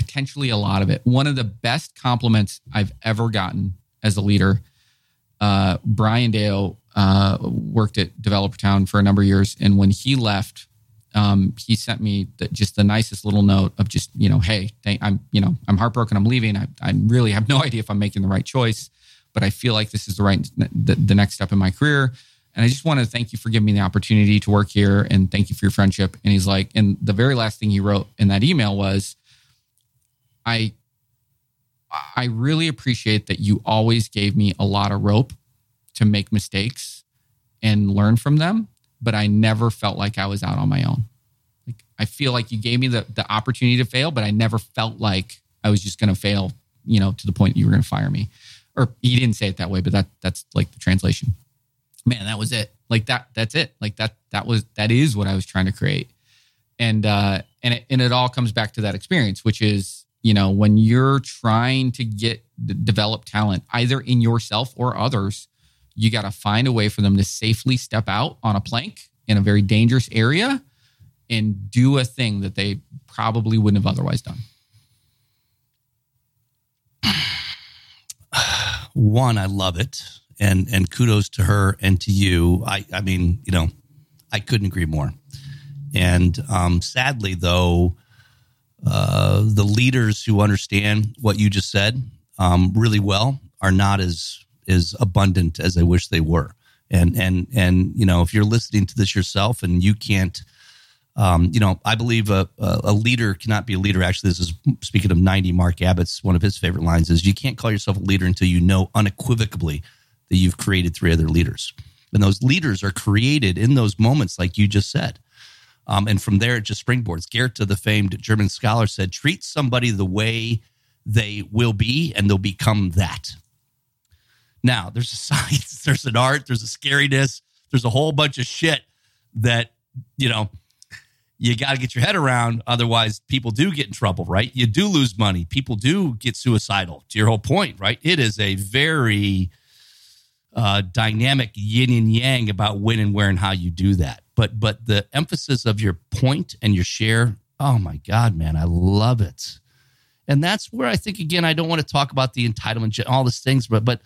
potentially a lot of it. One of the best compliments I've ever gotten as a leader. Uh, Brian Dale uh, worked at Developer Town for a number of years, and when he left, um, he sent me the, just the nicest little note of just you know, hey, I'm you know I'm heartbroken, I'm leaving. I, I really have no idea if I'm making the right choice, but I feel like this is the right the, the next step in my career. And I just want to thank you for giving me the opportunity to work here and thank you for your friendship. And he's like, and the very last thing he wrote in that email was, I I really appreciate that you always gave me a lot of rope to make mistakes and learn from them, but I never felt like I was out on my own. Like I feel like you gave me the the opportunity to fail, but I never felt like I was just going to fail, you know, to the point you were going to fire me. Or he didn't say it that way, but that that's like the translation. Man, that was it. Like that that's it. Like that that was that is what I was trying to create. And uh and it, and it all comes back to that experience, which is you know when you're trying to get develop talent either in yourself or others you got to find a way for them to safely step out on a plank in a very dangerous area and do a thing that they probably wouldn't have otherwise done. One i love it and and kudos to her and to you. I i mean you know i couldn't agree more. And um sadly though uh, the leaders who understand what you just said um, really well are not as as abundant as I wish they were. And and and you know, if you're listening to this yourself and you can't, um, you know, I believe a, a leader cannot be a leader. Actually, this is speaking of 90. Mark Abbott's one of his favorite lines is you can't call yourself a leader until you know unequivocally that you've created three other leaders. And those leaders are created in those moments, like you just said. Um, and from there, it just springboards. Goethe, the famed German scholar, said, treat somebody the way they will be, and they'll become that. Now, there's a science, there's an art, there's a scariness, there's a whole bunch of shit that, you know, you got to get your head around. Otherwise, people do get in trouble, right? You do lose money. People do get suicidal, to your whole point, right? It is a very uh, dynamic yin and yang about when and where and how you do that but but the emphasis of your point and your share oh my god man i love it. And that's where i think again i don't want to talk about the entitlement all these things but but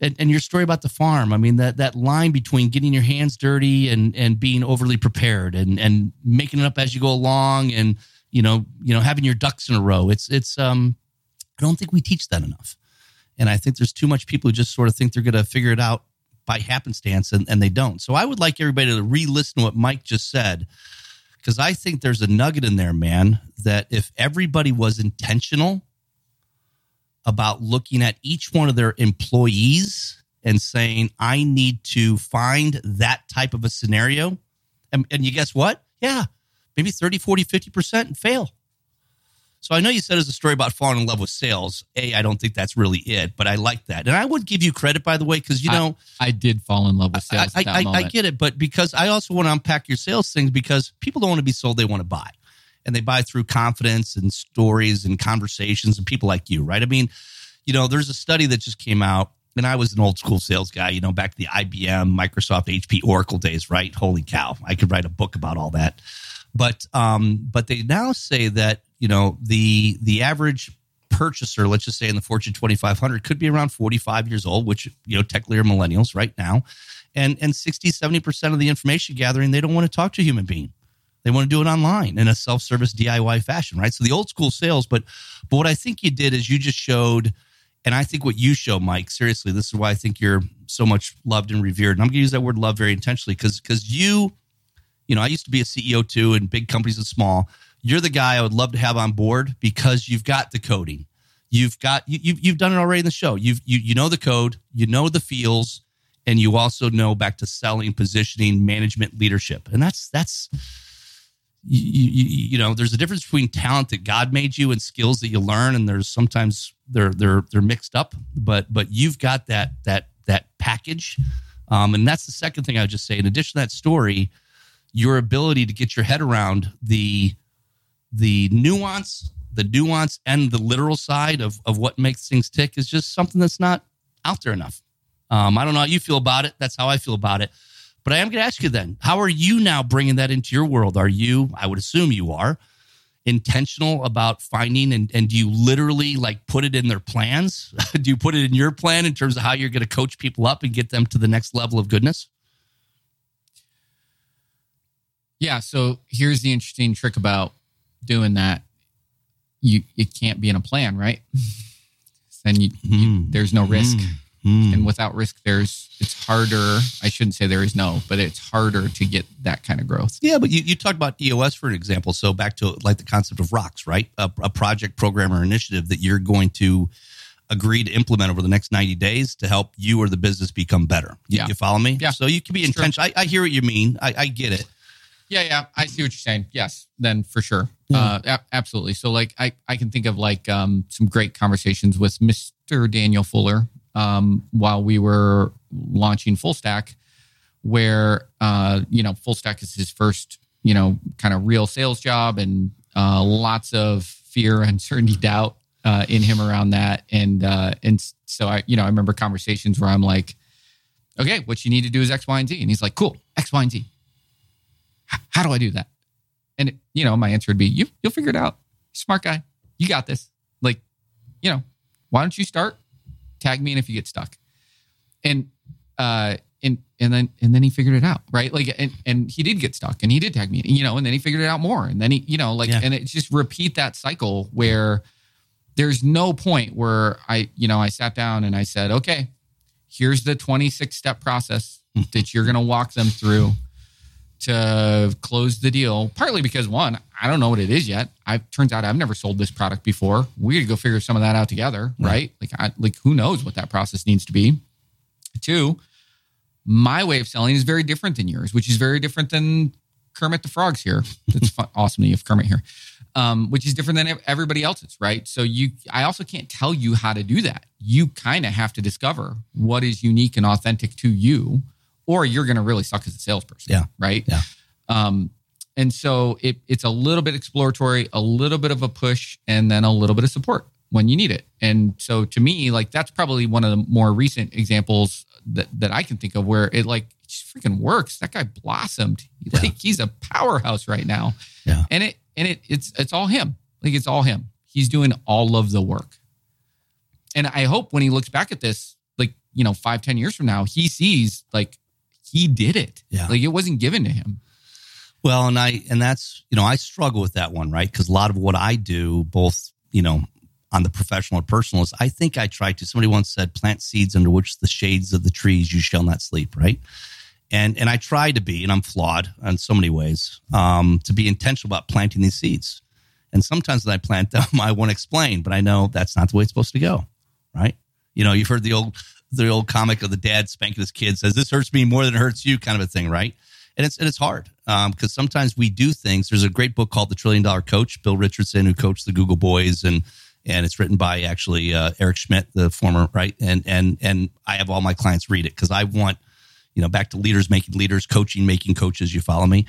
and, and your story about the farm i mean that that line between getting your hands dirty and and being overly prepared and and making it up as you go along and you know you know having your ducks in a row. It's it's um i don't think we teach that enough. And i think there's too much people who just sort of think they're going to figure it out by happenstance and, and they don't. So I would like everybody to re listen to what Mike just said because I think there's a nugget in there, man, that if everybody was intentional about looking at each one of their employees and saying, I need to find that type of a scenario. And, and you guess what? Yeah, maybe 30, 40, 50% fail. So I know you said it's a story about falling in love with sales. A, I don't think that's really it, but I like that, and I would give you credit by the way because you know I, I, did fall in love with sales. I, I, I, get it, but because I also want to unpack your sales things because people don't want to be sold; they want to buy, and they buy through confidence and stories and conversations and people like you, right? I mean, you know, there's a study that just came out and I was an old school sales guy, you know, back the IBM, Microsoft, HP, Oracle days, right? Holy cow. I could write a book about all that. But um, but they now say that, you know, the the average purchaser, let's just say in the Fortune 2500, could be around 45 years old, which, you know, technically are millennials right now. And, and 60, 70% of the information gathering, they don't want to talk to a human being. They want to do it online in a self-service DIY fashion, right? So the old school sales, but but what I think you did is you just showed, and I think what you show, Mike, seriously, this is why I think you're so much loved and revered. And I'm gonna use that word love very intentionally because because you, you know, I used to be a CEO too in big companies and small. You're the guy I would love to have on board because you've got the coding. You've got you, you've you've done it already in the show. You've you you know the code, you know the feels, and you also know back to selling, positioning, management, leadership, and that's that's you, you, you, know there's a difference between talent that god made you and skills that you learn and there's sometimes they're they're they're mixed up but but you've got that that that package um, and that's the second thing i would just say in addition to that story your ability to get your head around the the nuance the nuance and the literal side of of what makes things tick is just something that's not out there enough um, i don't know how you feel about it that's how i feel about it but I am going to ask you then, how are you now bringing that into your world? Are you, I would assume you are, intentional about finding and, and do you literally like put it in their plans? do you put it in your plan in terms of how you're going to coach people up and get them to the next level of goodness? Yeah. So here's the interesting trick about doing that. You it can't be in a plan, right? Then you, mm. you mm-hmm. there's no risk. Mm. Mm. And without risk, there's it's harder. I shouldn't say there is no, but it's harder to get that kind of growth. Yeah, but you, you talked about EOS for an example. So back to like the concept of rocks, right? A, a project, program, or initiative that you're going to agree to implement over the next 90 days to help you or the business become better. You, yeah. you follow me? Yeah. So you can be intentional. I, I, hear what you mean. I, I, get it. Yeah, yeah. I see what you're saying. Yes, then for sure. Yeah. Uh, a- absolutely. So like I, I can think of like um, some great conversations with Mr. Daniel Fuller um, while we were launching Full Stack, where uh, you know Full Stack is his first you know kind of real sales job, and uh, lots of fear, uncertainty, doubt uh, in him around that, and uh, and so I you know I remember conversations where I'm like, okay, what you need to do is X, Y, and Z, and he's like, cool, X, Y, and Z. How do I do that? And it, you know, my answer would be, you you'll figure it out. Smart guy, you got this. Like, you know, why don't you start? tag me in if you get stuck. And uh and and then and then he figured it out, right? Like and and he did get stuck and he did tag me, you know, and then he figured it out more. And then he, you know, like yeah. and it just repeat that cycle where there's no point where I, you know, I sat down and I said, okay, here's the 26 step process that you're going to walk them through to close the deal. Partly because one, I don't know what it is yet. I turns out I've never sold this product before. We got to go figure some of that out together, right? right? Like, I, like who knows what that process needs to be. Two, my way of selling is very different than yours, which is very different than Kermit the Frog's here. It's fun, awesome to have Kermit here, um, which is different than everybody else's, right? So you, I also can't tell you how to do that. You kind of have to discover what is unique and authentic to you or you're going to really suck as a salesperson. Yeah. Right. Yeah. Um, and so it, it's a little bit exploratory, a little bit of a push, and then a little bit of support when you need it. And so to me, like that's probably one of the more recent examples that, that I can think of where it like just freaking works. That guy blossomed. Yeah. Like he's a powerhouse right now. Yeah. And it and it it's it's all him. Like it's all him. He's doing all of the work. And I hope when he looks back at this, like, you know, five, ten years from now, he sees like he did it. Yeah. Like it wasn't given to him. Well, and I, and that's, you know, I struggle with that one, right? Because a lot of what I do, both, you know, on the professional or personal is I think I try to, somebody once said, plant seeds under which the shades of the trees you shall not sleep, right? And, and I try to be, and I'm flawed in so many ways, um, to be intentional about planting these seeds. And sometimes when I plant them, I won't explain, but I know that's not the way it's supposed to go, right? You know, you've heard the old the old comic of the dad spanking his kid says this hurts me more than it hurts you kind of a thing right? And it's and it's hard because um, sometimes we do things. There's a great book called the trillion dollar coach bill richardson who coached the google boys and and it's written by actually uh, eric schmidt the former right? And and and i have all my clients read it because i want you know back to leaders making leaders coaching making coaches you follow me?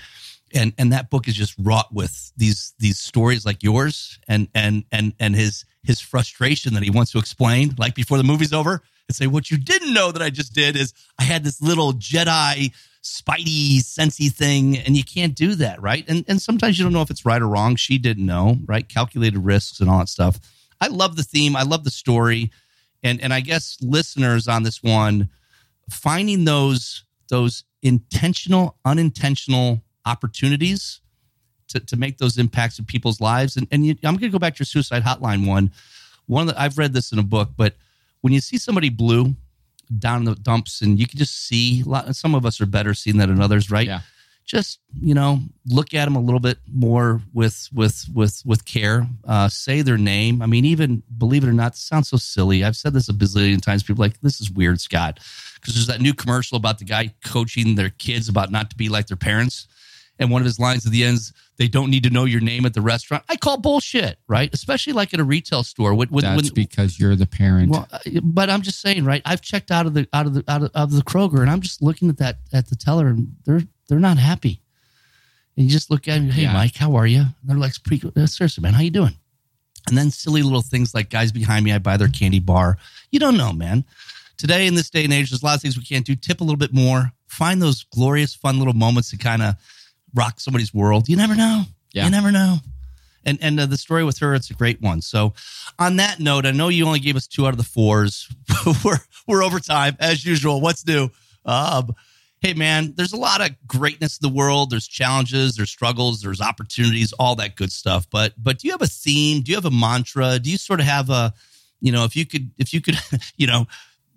And and that book is just wrought with these these stories like yours and and and and his his frustration that he wants to explain like before the movie's over and say what you didn't know that I just did is I had this little Jedi spidey sensey thing and you can't do that right? And and sometimes you don't know if it's right or wrong. She didn't know right? Calculated risks and all that stuff. I love the theme. I love the story. And and I guess listeners on this one finding those those intentional unintentional opportunities to, to make those impacts in people's lives. And, and you, I'm going to go back to your suicide hotline one. One that I've read this in a book, but when you see somebody blue down in the dumps, and you can just see, lot, some of us are better seeing that than others, right? Yeah. Just you know, look at them a little bit more with with with with care. Uh, say their name. I mean, even believe it or not, sounds so silly. I've said this a bazillion times. People like this is weird, Scott, because there's that new commercial about the guy coaching their kids about not to be like their parents and one of his lines at the end is they don't need to know your name at the restaurant. I call bullshit, right? Especially like at a retail store. When, when, That's when, because you're the parent. well, uh, but I'm just saying, right? I've checked out of the out of the out of, of the Kroger, and I'm just looking at that at the teller, and they're they're not happy. And you just look at them, hey, Yeah. Mike, how are you? And they're like. Uh, seriously, man, how you doing? And then silly little things like guys behind me, I buy their candy bar. You don't know, man. Today in this day and age, there's a lot of things we can't do. Tip a little bit more. Find those glorious, fun little moments to kind of rock somebody's world. You never know. Yeah. You never know. And and uh, the story with her, it's a great one. So, on that note, I know you only gave us two out of the fours. we're we're over time as usual. What's new? Um, hey man, there's a lot of greatness in the world. There's challenges, there's struggles, there's opportunities, all that good stuff. But but do you have a theme? Do you have a mantra? Do you sort of have a, you know, if you could if you could, you know,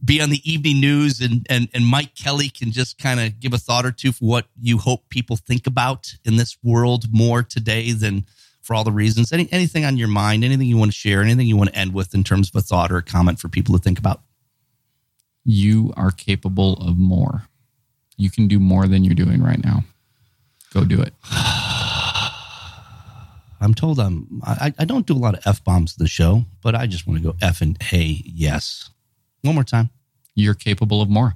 be on the evening news and and and Mike Kelly can just kind of give a thought or two for what you hope people think about in this world more today than for all the reasons. Any anything on your mind? Anything you want to share? Anything you want to end with in terms of a thought or a comment for people to think about? you are capable of more. You can do more than you're doing right now. Go do it. I'm told I'm I, I don't do a lot of f bombs in the show, but I just want to go f and hey yes. One more time. You're capable of more.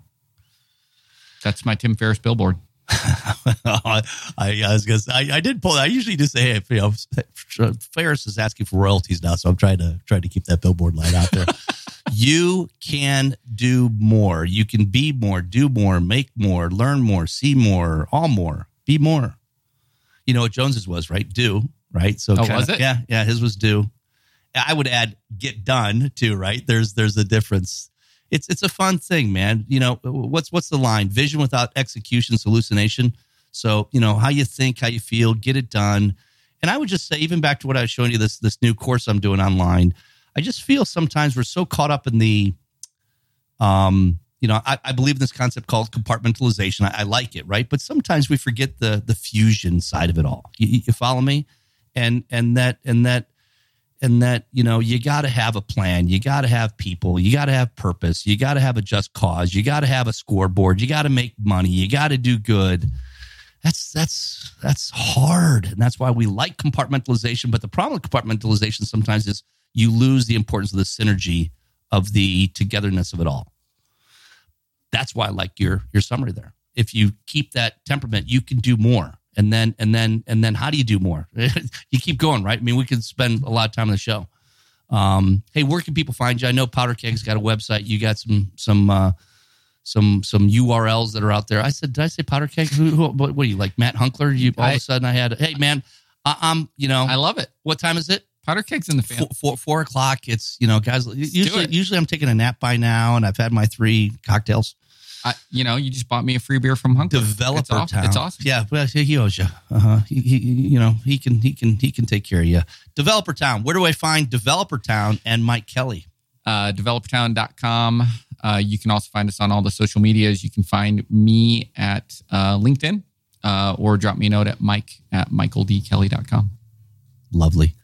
That's my Tim Ferriss billboard. I, I was gonna say, I, I did pull. I usually just say, hey, you know, Ferriss is asking for royalties now, so I'm trying to trying to keep that billboard light out there. you can do more. You can be more, do more, make more, learn more, see more, all more, be more. You know what Jones's was, right? Do right. So Oh, kinda- was it? Yeah, yeah. His was do. I would add get done too, right? There's there's a difference. It's it's a fun thing, man. You know what's what's the line? Vision without execution is hallucination. So you know how you think, how you feel, get it done. And I would just say, even back to what I was showing you this this new course I'm doing online. I just feel sometimes we're so caught up in the, um, you know, I, I believe in this concept called compartmentalization. I, I like it, right? But sometimes we forget the the fusion side of it all. You, you follow me? And and that and that and that you know you got to have a plan you got to have people you got to have purpose you got to have a just cause you got to have a scoreboard you got to make money you got to do good. That's that's that's hard and that's why we like compartmentalization but the problem with compartmentalization sometimes is you lose the importance of the synergy of the togetherness of it all. That's why i like your your summary there. If you keep that temperament you can do more and then and then and then how do you do more? You keep going right? I mean we could spend a lot of time on the show. Um hey where can people find you? I know powder keg's got a website. You got some some uh some some urls that are out there. I said did i say powder keg who, who what, what are you like matt hunckler? You all of a sudden i had hey man I, i'm you know. I love it. what time is it? Powder kegs in the fan. four, four, four o'clock. It's you know guys usually usually i'm taking a nap by now and i've had my three cocktails I, you know, you just bought me a free beer from Hunckler. developer it's awesome. town. It's awesome. Yeah, well, he he owes you. Uh-huh. He, he, you know, he can, he can, he can take care of you. Developer town. Where do I find Developer town and Mike Kelly? uh, developertown.com. Uh, you can also find us on all the social medias. You can find me at uh, LinkedIn uh, or drop me a note at mike at michaeldkelly.com. Lovely.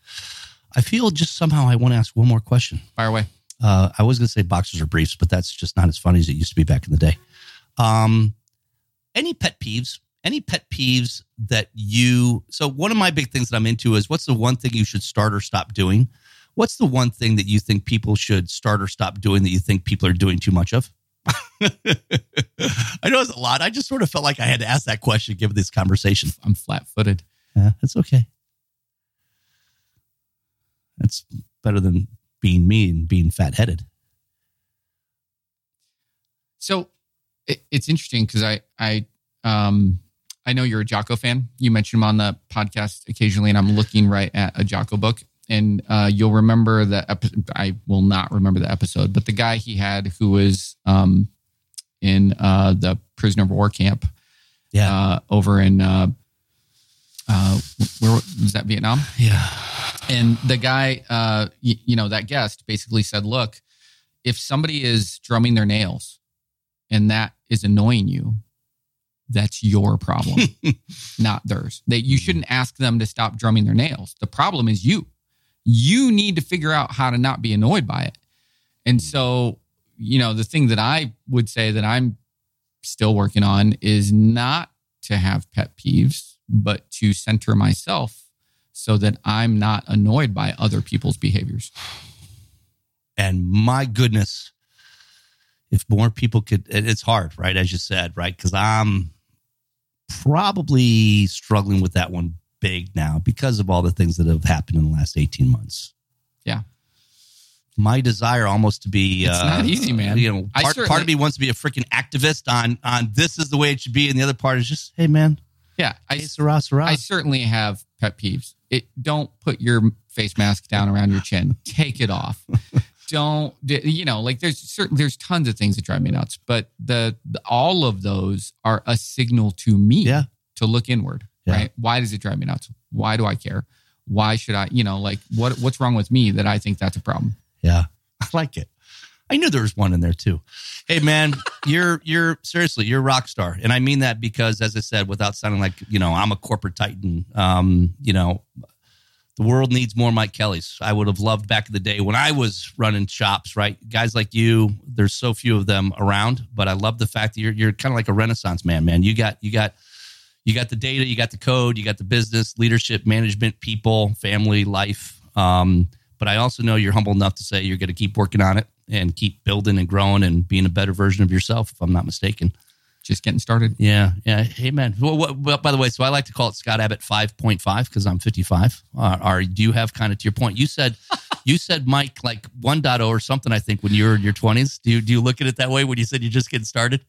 I feel just somehow I want to ask one more question. Fire away. Uh, I was going to say boxers or briefs, but that's just not as funny as it used to be back in the day. Um, any pet peeves? Any pet peeves that you? So one of my big things that I'm into is what's the one thing you should start or stop doing? What's the one thing that you think people should start or stop doing that you think people are doing too much of? What's the one thing that you think people should start or stop doing? What's the one thing that you think people should start or stop doing that you think people are doing too much of? What's the one thing that you think people should start or stop doing that you think people are doing too much of? I know it's a lot. I just sort of felt like I had to ask that question given this conversation. I'm flat footed. Yeah, that's okay. That's better than being me and being fat headed. So it, it's interesting because I I um I know you're a Jocko fan. You mentioned him on the podcast occasionally, and I'm looking right at a Jocko book. And uh, you'll remember the episode. I will not remember the episode, but the guy he had who was um, in uh, the prisoner of war camp, Yeah. uh, over in uh, uh, where was that Vietnam? yeah. And the guy, uh, you know, that guest basically said, look, if somebody is drumming their nails and that is annoying you, that's your problem, not theirs. That you mm-hmm. shouldn't ask them to stop drumming their nails. The problem is you. You need to figure out how to not be annoyed by it. And mm-hmm. so, you know, the thing that I would say that I'm still working on is not to have pet peeves, but to center myself so that I'm not annoyed by other people's behaviors. And my goodness, if more people could, it's hard, right? As you said, right? Because I'm probably struggling with that one big now because of all the things that have happened in the last 18 months. Yeah. My desire almost to be, It's not uh, easy, man. You know, part, part of me wants to be a freaking activist on on this is the way it should be, and the other part is just, hey man, Yeah, I, hey, Sarah, Sarah. I certainly have pet peeves. It don't put your face mask down around your chin. Take it off. Don't you know like there's certain there's tons of things that drive me nuts, but the, the all of those are a signal to me Yeah. to look inward. Yeah. Right? Why does it drive me nuts? Why do I care? Why should I? You know, like what what's wrong with me that I think that's a problem? Yeah, I like it. I knew there was one in there too. Hey man, you're you're seriously you're a rock star, and I mean that because, as I said, without sounding like you know I'm a corporate titan. Um, you know, the world needs more Mike Kellys. I would have loved back in the day when I was running shops. Right, guys like you. There's so few of them around, but I love the fact that you're you're kind of like a renaissance man. Man, you got you got you got the data, you got the code, you got the business, leadership, management, people, family, life. Um, but I also know you're humble enough to say you're going to keep working on it and keep building and growing and being a better version of yourself, if I'm not mistaken. Just getting started. Yeah, yeah. Hey, man. Well, what, well, by the way, so I like to call it Scott Abbott 5.5 because I'm 55. Uh, are do you have kind of to your point? You said you said Mike like 1.0 or something. I think when you were in your 20s. Do you do you look at it that way when you said you're just getting started?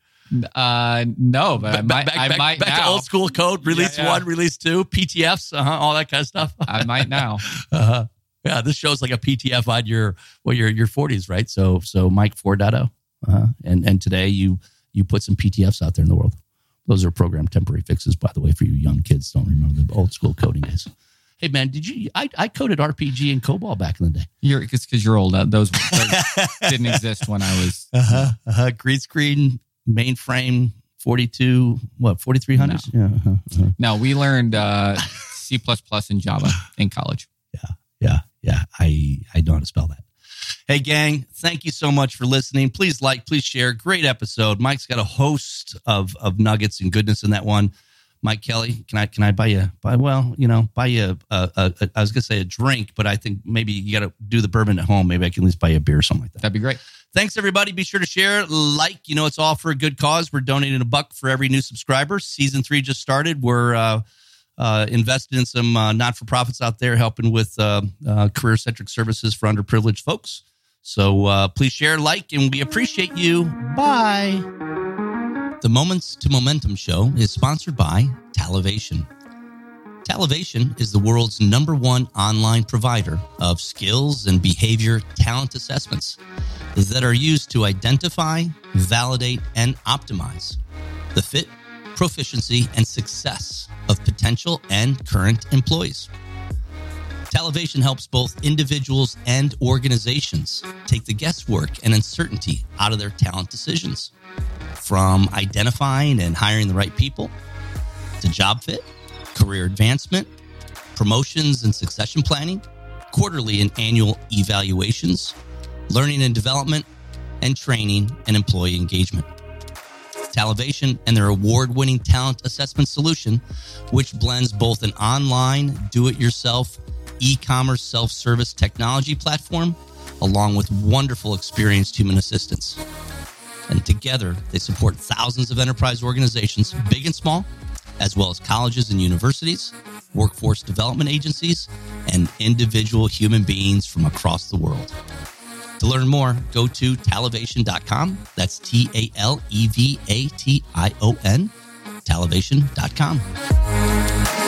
Uh, no, but I might. back, I back- might back to now. old school code. Release yeah. one, release two, PTFs, uh-huh, all that kind of stuff. I might now. Uh-huh. Yeah, this shows like a PTF on your well your your 40s, right? So so Mike 4.0. Uh-huh. And and today you you put some PTFs out there in the world. Those are program temporary fixes, by the way, for you young kids. Don't remember the old school coding days. Hey man, did you? I, I coded RPG and COBOL back in the day. You're because you're old. Uh, Those, those didn't exist when I was. Uh-huh. Uh-huh. Green screen, mainframe, 42, what, forty three hundred? Yeah. Uh-huh. Uh-huh. No, we learned uh, C and Java in college. Yeah, yeah, yeah. I I know how to spell that. Hey, gang! Thank you so much for listening. Please like, please share. Great episode. Mike's got a host of of nuggets and goodness in that one. Mike Kelly, can I can I buy you? Buy well, you know, buy you a, a, a I was gonna say a drink, but I think maybe you got to do the bourbon at home. Maybe I can at least buy you a beer or something like that. That'd be great. Thanks, everybody. Be sure to share, like. You know, it's all for a good cause. We're donating a buck for every new subscriber. Season three just started. We're uh, uh, invested in some uh, not for profits out there, helping with uh, uh, career centric services for underprivileged folks. So uh, please share, like, and we appreciate you. Bye. The Moments to Momentum show is sponsored by Talevation. Talevation is the world's number one online provider of skills and behavior talent assessments that are used to identify, validate, and optimize the fit, proficiency, and success of potential and current employees. Talevation helps both individuals and organizations take the guesswork and uncertainty out of their talent decisions. From identifying and hiring the right people to job fit, career advancement, promotions and succession planning, quarterly and annual evaluations, learning and development, and training and employee engagement. Talevation and their award winning talent assessment solution, which blends both an online, do it yourself, e commerce self service technology platform, along with wonderful experienced human assistance. And together, they support thousands of enterprise organizations, big and small, as well as colleges and universities, workforce development agencies, and individual human beings from across the world. To learn more, go to talevation.com. That's T A L E V A T I O N, talevation.com.